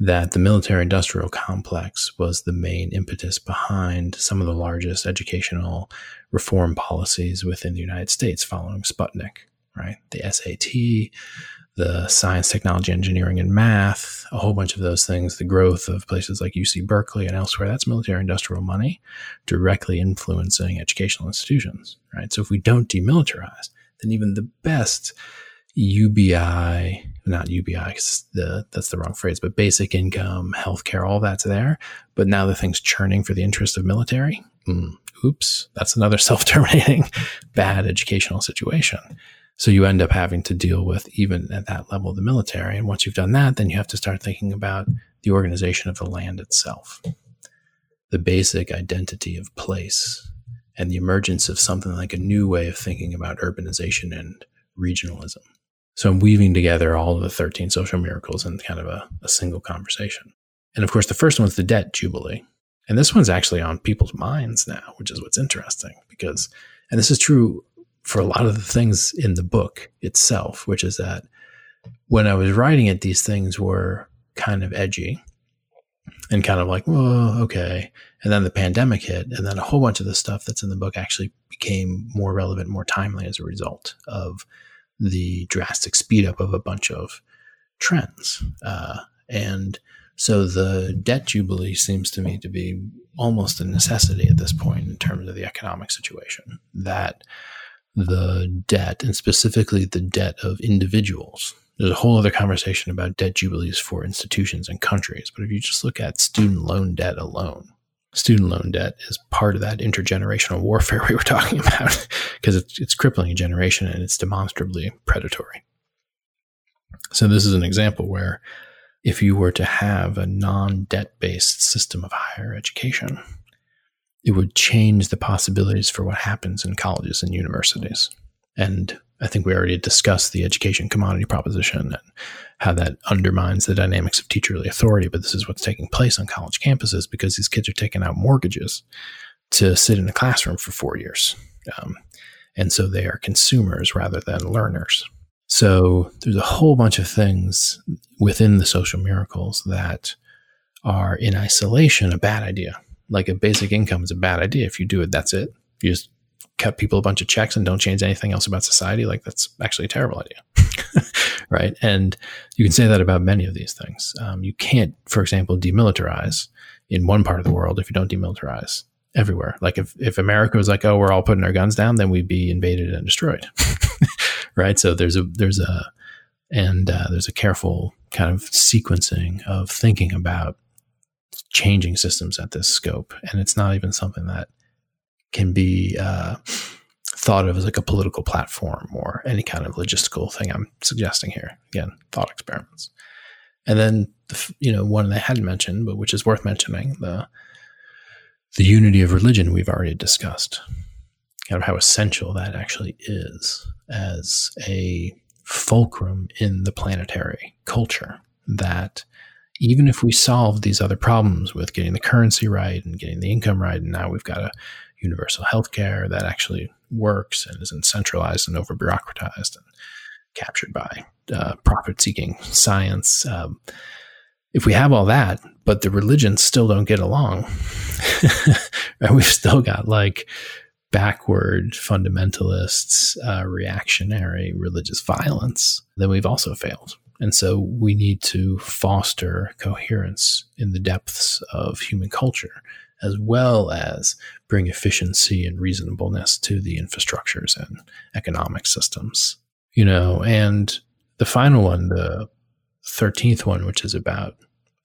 That the military industrial complex was the main impetus behind some of the largest educational reform policies within the United States following Sputnik, right? The SAT, the science, technology, engineering, and math, a whole bunch of those things, the growth of places like UC Berkeley and elsewhere, that's military industrial money directly influencing educational institutions, right? So if we don't demilitarize, then even the best UBI, not UBI, the, that's the wrong phrase, but basic income, healthcare, all that's there. But now the thing's churning for the interest of military. Mm, oops, that's another self terminating bad educational situation. So you end up having to deal with even at that level the military. And once you've done that, then you have to start thinking about the organization of the land itself, the basic identity of place, and the emergence of something like a new way of thinking about urbanization and regionalism. So I'm weaving together all of the 13 social miracles in kind of a, a single conversation. And of course, the first one's the debt jubilee. And this one's actually on people's minds now, which is what's interesting because, and this is true for a lot of the things in the book itself, which is that when I was writing it, these things were kind of edgy and kind of like, well, okay. And then the pandemic hit, and then a whole bunch of the stuff that's in the book actually became more relevant, more timely as a result of the drastic speed up of a bunch of trends. Uh, and so the debt jubilee seems to me to be almost a necessity at this point in terms of the economic situation. That the debt and specifically the debt of individuals. There's a whole other conversation about debt jubilees for institutions and countries. But if you just look at student loan debt alone, student loan debt is part of that intergenerational warfare we were talking about because it's, it's crippling a generation and it's demonstrably predatory. So, this is an example where if you were to have a non debt based system of higher education, it would change the possibilities for what happens in colleges and universities. And I think we already discussed the education commodity proposition and how that undermines the dynamics of teacherly authority. But this is what's taking place on college campuses because these kids are taking out mortgages to sit in a classroom for four years. Um, and so they are consumers rather than learners. So there's a whole bunch of things within the social miracles that are in isolation a bad idea like a basic income is a bad idea. If you do it, that's it. If you just cut people a bunch of checks and don't change anything else about society, like that's actually a terrible idea. right. And you can say that about many of these things. Um, you can't, for example, demilitarize in one part of the world if you don't demilitarize everywhere. Like if, if America was like, oh, we're all putting our guns down, then we'd be invaded and destroyed. right. So there's a, there's a, and uh, there's a careful kind of sequencing of thinking about changing systems at this scope. And it's not even something that can be uh, thought of as like a political platform or any kind of logistical thing I'm suggesting here. Again, thought experiments. And then, the, you know, one that I hadn't mentioned, but which is worth mentioning, the the unity of religion we've already discussed, kind of how essential that actually is as a fulcrum in the planetary culture. That even if we solve these other problems with getting the currency right and getting the income right, and now we've got a universal health care that actually works and isn't centralized and over bureaucratized and captured by uh, profit seeking science. Um, if we have all that, but the religions still don't get along, and we've still got like backward fundamentalists, uh, reactionary religious violence, then we've also failed. And so we need to foster coherence in the depths of human culture as well as bring efficiency and reasonableness to the infrastructures and economic systems. You know, and the final one, the 13th one, which is about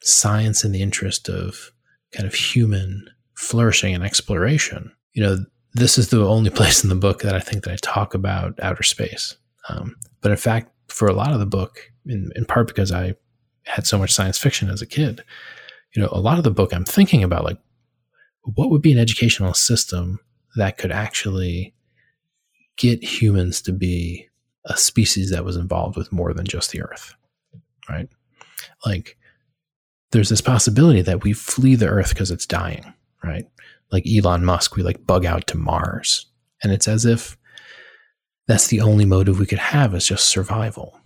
science in the interest of kind of human flourishing and exploration. You know, this is the only place in the book that I think that I talk about outer space. Um, but in fact, for a lot of the book, in, in part because I had so much science fiction as a kid, you know, a lot of the book I'm thinking about like what would be an educational system that could actually get humans to be a species that was involved with more than just the earth right? Like there's this possibility that we flee the earth because it's dying right? Like elon musk we like bug out to mars and it's as if that's the only motive we could have is just survival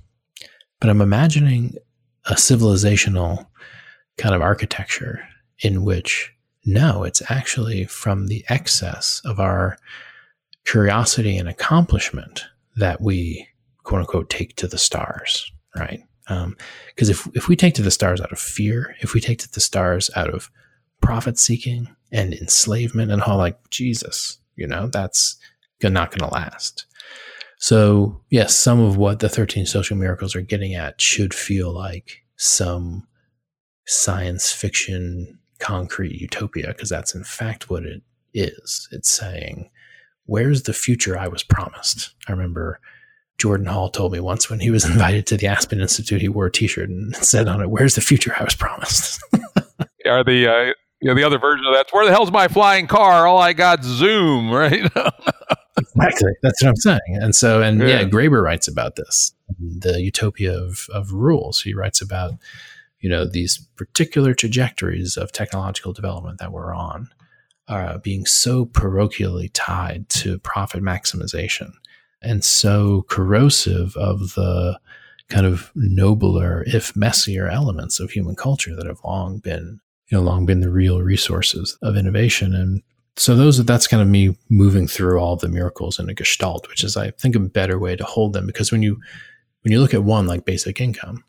but i'm imagining a civilizational kind of architecture in which no, it's actually from the excess of our curiosity and accomplishment that we quote unquote take to the stars, right? Because um, if, if we take to the stars out of fear, if we take to the stars out of profit seeking and enslavement and all like Jesus, you know, that's not going to last. So, yes, some of what the 13 social miracles are getting at should feel like some science fiction concrete utopia because that's in fact what it is. It's saying, Where's the future I was promised? I remember Jordan Hall told me once when he was invited to the Aspen Institute, he wore a t shirt and said on it, Where's the future I was promised? Are the uh, the other version of that's where the hell's my flying car? All I got Zoom, right? Exactly. That's what I'm saying. And so, and yeah. yeah, Graeber writes about this, the utopia of, of rules. He writes about you know these particular trajectories of technological development that we're on are being so parochially tied to profit maximization and so corrosive of the kind of nobler if messier elements of human culture that have long been you know long been the real resources of innovation and so those that's kind of me moving through all the miracles in a gestalt which is i think a better way to hold them because when you when you look at one like basic income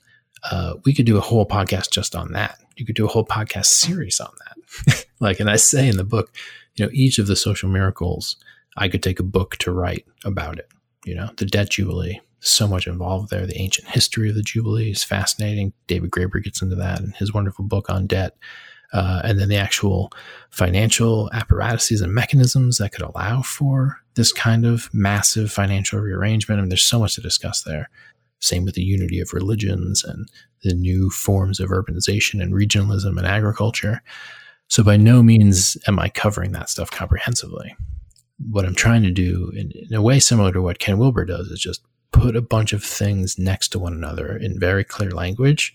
uh, we could do a whole podcast just on that. You could do a whole podcast series on that. like, and I say in the book, you know, each of the social miracles, I could take a book to write about it. You know, the debt jubilee, so much involved there. The ancient history of the jubilee is fascinating. David Graeber gets into that in his wonderful book on debt. Uh, and then the actual financial apparatuses and mechanisms that could allow for this kind of massive financial rearrangement. I mean, there's so much to discuss there. Same with the unity of religions and the new forms of urbanization and regionalism and agriculture. So, by no means am I covering that stuff comprehensively. What I'm trying to do, in, in a way similar to what Ken Wilber does, is just put a bunch of things next to one another in very clear language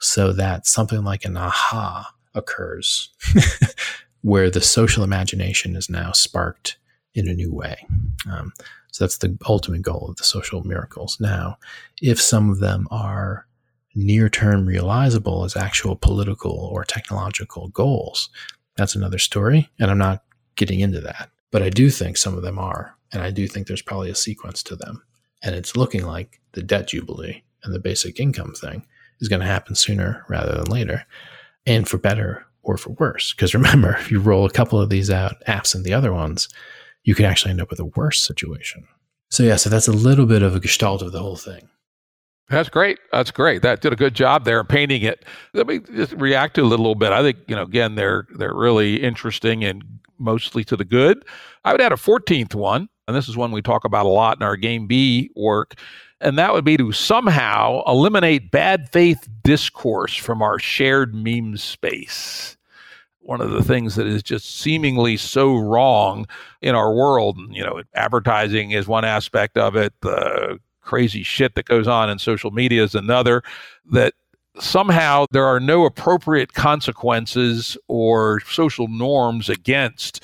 so that something like an aha occurs where the social imagination is now sparked in a new way. Um, so that's the ultimate goal of the social miracles. Now, if some of them are near term realizable as actual political or technological goals, that's another story. And I'm not getting into that. But I do think some of them are. And I do think there's probably a sequence to them. And it's looking like the debt jubilee and the basic income thing is going to happen sooner rather than later, and for better or for worse. Because remember, if you roll a couple of these out, absent the other ones, you could actually end up with a worse situation. So, yeah, so that's a little bit of a gestalt of the whole thing. That's great. That's great. That did a good job there painting it. Let me just react to it a little bit. I think, you know, again, they're they're really interesting and mostly to the good. I would add a 14th one, and this is one we talk about a lot in our game B work, and that would be to somehow eliminate bad faith discourse from our shared meme space. One of the things that is just seemingly so wrong in our world, you know, advertising is one aspect of it, the crazy shit that goes on in social media is another, that somehow there are no appropriate consequences or social norms against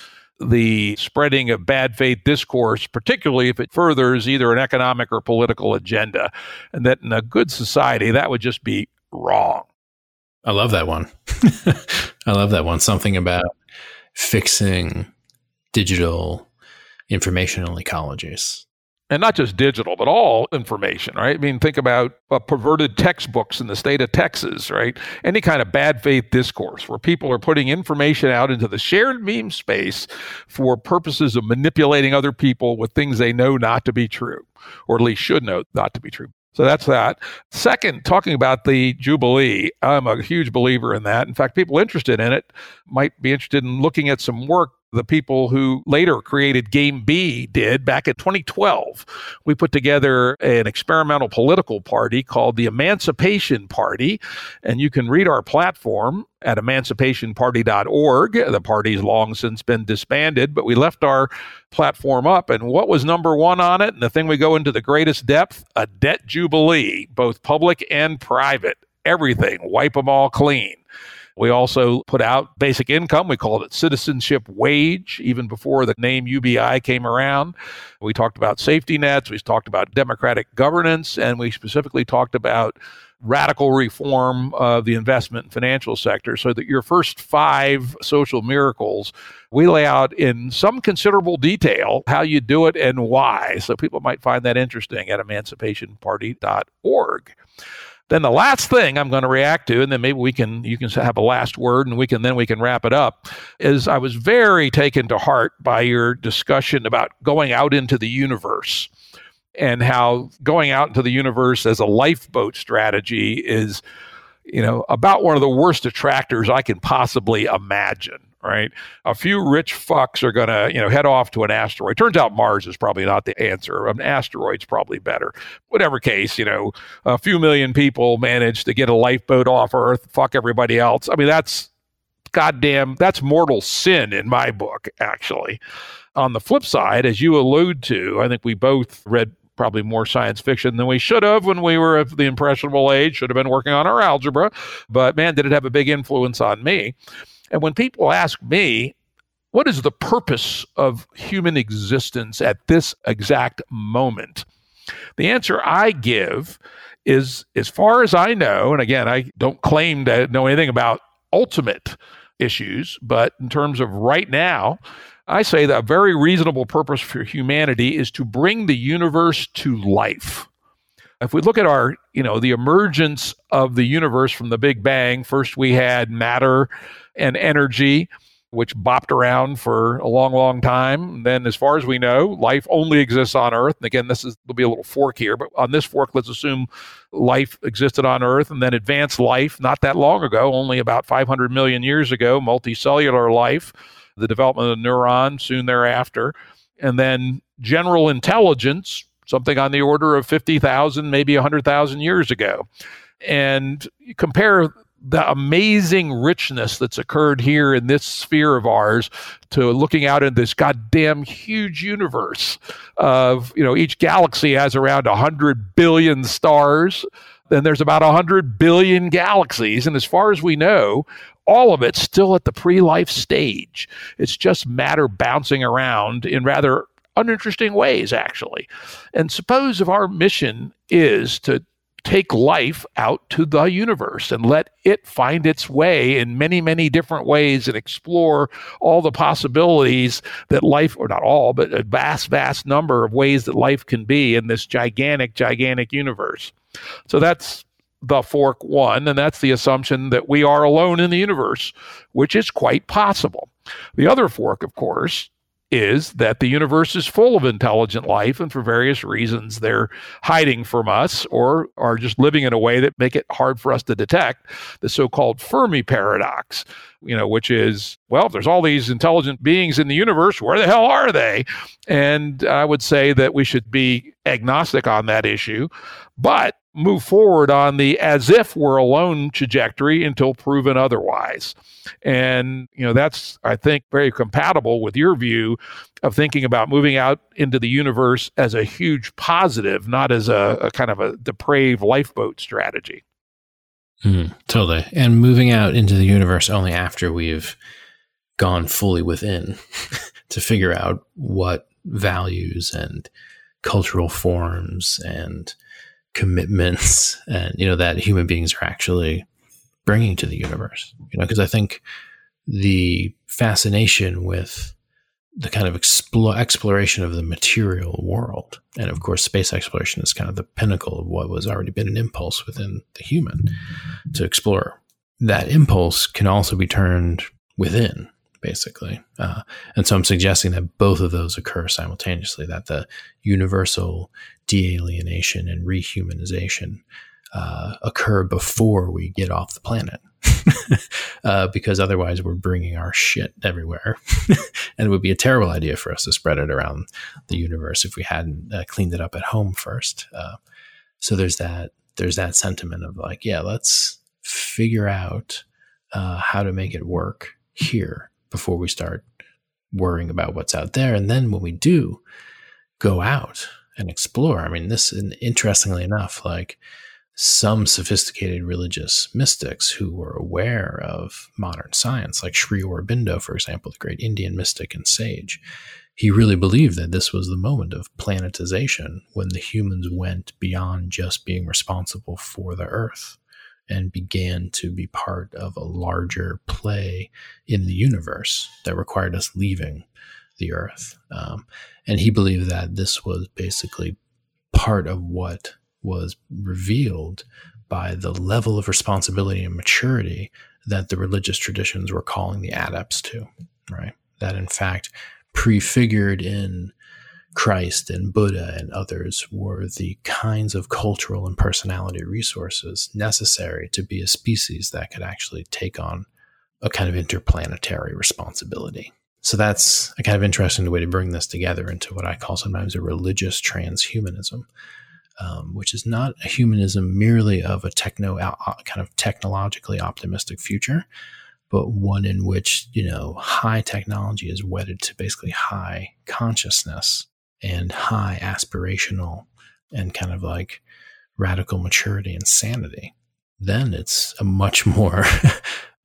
the spreading of bad faith discourse, particularly if it furthers either an economic or political agenda. And that in a good society, that would just be wrong. I love that one. I love that one. Something about fixing digital informational ecologies and not just digital, but all information, right? I mean, think about uh, perverted textbooks in the state of Texas, right? Any kind of bad faith discourse where people are putting information out into the shared meme space for purposes of manipulating other people with things they know not to be true, or at least should know not to be true. So that's that. Second, talking about the Jubilee, I'm a huge believer in that. In fact, people interested in it might be interested in looking at some work the people who later created Game B did back in 2012. We put together an experimental political party called the Emancipation Party, and you can read our platform at emancipationparty.org. The party's long since been disbanded, but we left our platform up. And what was number one on it? And the thing we go into the greatest depth a debt jubilee, both public and private. Everything, wipe them all clean. We also put out basic income. We called it citizenship wage, even before the name UBI came around. We talked about safety nets. We talked about democratic governance. And we specifically talked about radical reform of the investment and financial sector so that your first five social miracles we lay out in some considerable detail how you do it and why so people might find that interesting at emancipationparty.org then the last thing I'm going to react to, and then maybe we can you can have a last word, and we can then we can wrap it up. Is I was very taken to heart by your discussion about going out into the universe and how going out into the universe as a lifeboat strategy is you know about one of the worst attractors I can possibly imagine right? A few rich fucks are going to, you know, head off to an asteroid. Turns out Mars is probably not the answer. An asteroid's probably better. Whatever case, you know, a few million people manage to get a lifeboat off Earth, fuck everybody else. I mean, that's goddamn, that's mortal sin in my book, actually. On the flip side, as you allude to, I think we both read probably more science fiction than we should have when we were of the impressionable age, should have been working on our algebra. But man, did it have a big influence on me. And when people ask me, what is the purpose of human existence at this exact moment? The answer I give is as far as I know, and again, I don't claim to know anything about ultimate issues, but in terms of right now, I say that a very reasonable purpose for humanity is to bring the universe to life. If we look at our, you know, the emergence of the universe from the Big Bang, first we had matter and energy, which bopped around for a long, long time. And then, as far as we know, life only exists on Earth. And again, this is there'll be a little fork here, but on this fork, let's assume life existed on Earth, and then advanced life not that long ago, only about 500 million years ago, multicellular life, the development of the neuron soon thereafter, and then general intelligence, something on the order of 50,000, maybe 100,000 years ago. And compare the amazing richness that's occurred here in this sphere of ours to looking out in this goddamn huge universe of you know each galaxy has around 100 billion stars then there's about 100 billion galaxies and as far as we know all of it's still at the pre-life stage it's just matter bouncing around in rather uninteresting ways actually and suppose if our mission is to take life out to the universe and let it find its way in many, many different ways and explore all the possibilities that life, or not all, but a vast, vast number of ways that life can be in this gigantic, gigantic universe. So that's the fork one, and that's the assumption that we are alone in the universe, which is quite possible. The other fork, of course, is that the universe is full of intelligent life and for various reasons they're hiding from us or are just living in a way that make it hard for us to detect the so-called fermi paradox you know which is well if there's all these intelligent beings in the universe where the hell are they? And i would say that we should be agnostic on that issue but move forward on the as if we're alone trajectory until proven otherwise. And, you know, that's, I think, very compatible with your view of thinking about moving out into the universe as a huge positive, not as a, a kind of a depraved lifeboat strategy. Mm, totally. And moving out into the universe only after we've gone fully within to figure out what values and cultural forms and commitments and you know that human beings are actually bringing to the universe you know because i think the fascination with the kind of explore, exploration of the material world and of course space exploration is kind of the pinnacle of what was already been an impulse within the human to explore that impulse can also be turned within basically. Uh, and so I'm suggesting that both of those occur simultaneously, that the universal de-alienation and rehumanization uh, occur before we get off the planet. uh, because otherwise we're bringing our shit everywhere. and it would be a terrible idea for us to spread it around the universe if we hadn't uh, cleaned it up at home first. Uh, so there's that, there's that sentiment of like, yeah, let's figure out uh, how to make it work here before we start worrying about what's out there. And then when we do go out and explore, I mean, this, interestingly enough, like some sophisticated religious mystics who were aware of modern science, like Sri Aurobindo, for example, the great Indian mystic and sage, he really believed that this was the moment of planetization when the humans went beyond just being responsible for the earth and began to be part of a larger play in the universe that required us leaving the earth. Um, and he believed that this was basically part of what was revealed by the level of responsibility and maturity that the religious traditions were calling the adepts to, right? That in fact, prefigured in Christ and Buddha and others were the kinds of cultural and personality resources necessary to be a species that could actually take on a kind of interplanetary responsibility. So that's a kind of interesting way to bring this together into what I call sometimes a religious transhumanism, um, which is not a humanism merely of a techno kind of technologically optimistic future, but one in which you know high technology is wedded to basically high consciousness and high aspirational and kind of like radical maturity and sanity, then it's a much more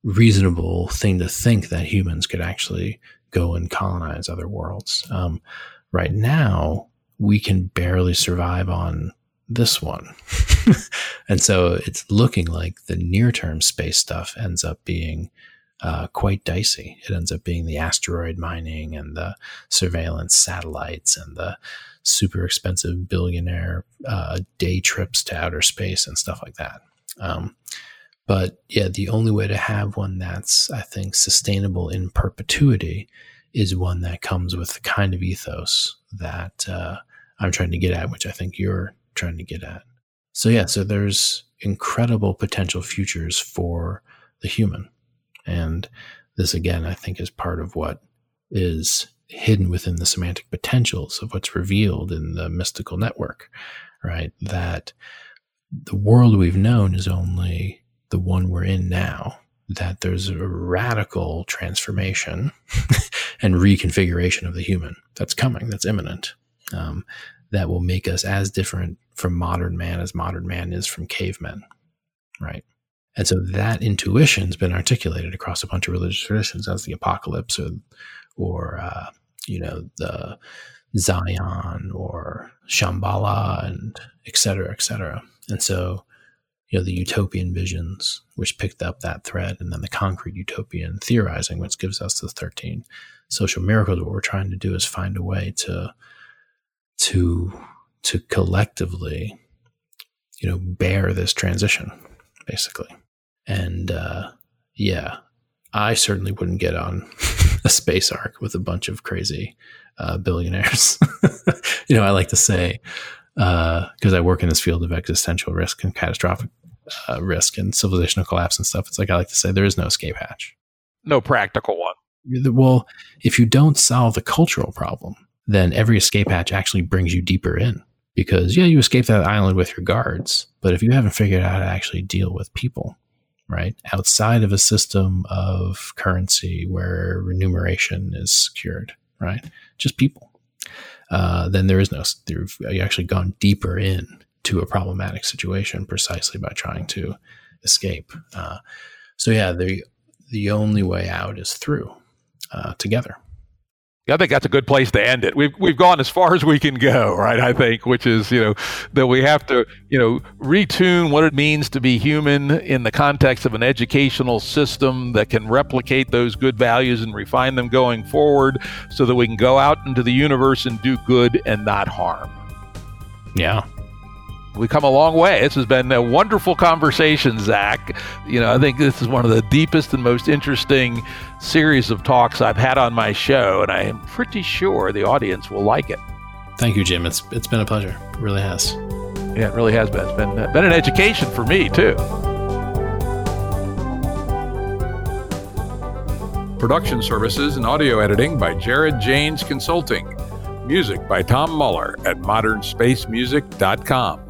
reasonable thing to think that humans could actually go and colonize other worlds. Um, right now, we can barely survive on this one. and so it's looking like the near term space stuff ends up being uh, quite dicey. It ends up being the asteroid mining and the surveillance satellites and the super expensive billionaire uh, day trips to outer space and stuff like that. Um, but yeah, the only way to have one that's, I think, sustainable in perpetuity is one that comes with the kind of ethos that uh, I'm trying to get at, which I think you're trying to get at. So, yeah, so there's incredible potential futures for the human. And this, again, I think is part of what is hidden within the semantic potentials of what's revealed in the mystical network, right? That the world we've known is only the one we're in now, that there's a radical transformation and reconfiguration of the human that's coming, that's imminent, um, that will make us as different from modern man as modern man is from cavemen, right? And so that intuition's been articulated across a bunch of religious traditions as the apocalypse or, or uh, you know, the Zion or Shambhala and et cetera, et cetera. And so you know, the utopian visions, which picked up that thread, and then the concrete utopian theorizing, which gives us the 13 social miracles. What we're trying to do is find a way to, to, to collectively, you know, bear this transition, basically. And, uh, yeah, I certainly wouldn't get on a space ark with a bunch of crazy uh, billionaires. you know, I like to say, because uh, I work in this field of existential risk and catastrophic uh, risk and civilizational collapse and stuff. It's like I like to say there is no escape hatch. No practical one. Well, if you don't solve the cultural problem, then every escape hatch actually brings you deeper in. Because, yeah, you escape that island with your guards, but if you haven't figured out how to actually deal with people, right, outside of a system of currency where remuneration is secured, right, just people, uh, then there is no, you've actually gone deeper in to a problematic situation precisely by trying to escape. Uh, so yeah, the the only way out is through uh, together. I think that's a good place to end it. We've we've gone as far as we can go, right? I think, which is you know that we have to you know retune what it means to be human in the context of an educational system that can replicate those good values and refine them going forward, so that we can go out into the universe and do good and not harm. Yeah, we come a long way. This has been a wonderful conversation, Zak. You know, I think this is one of the deepest and most interesting series of talks I've had on my show, and I am pretty sure the audience will like it. Thank you, Jim. It's it's been a pleasure. It really has. Yeah, it really has been. It's been been an education for me too. Production services and audio editing by Jared Janes Consulting. Music by Tom Muller at modernspacemusic.com.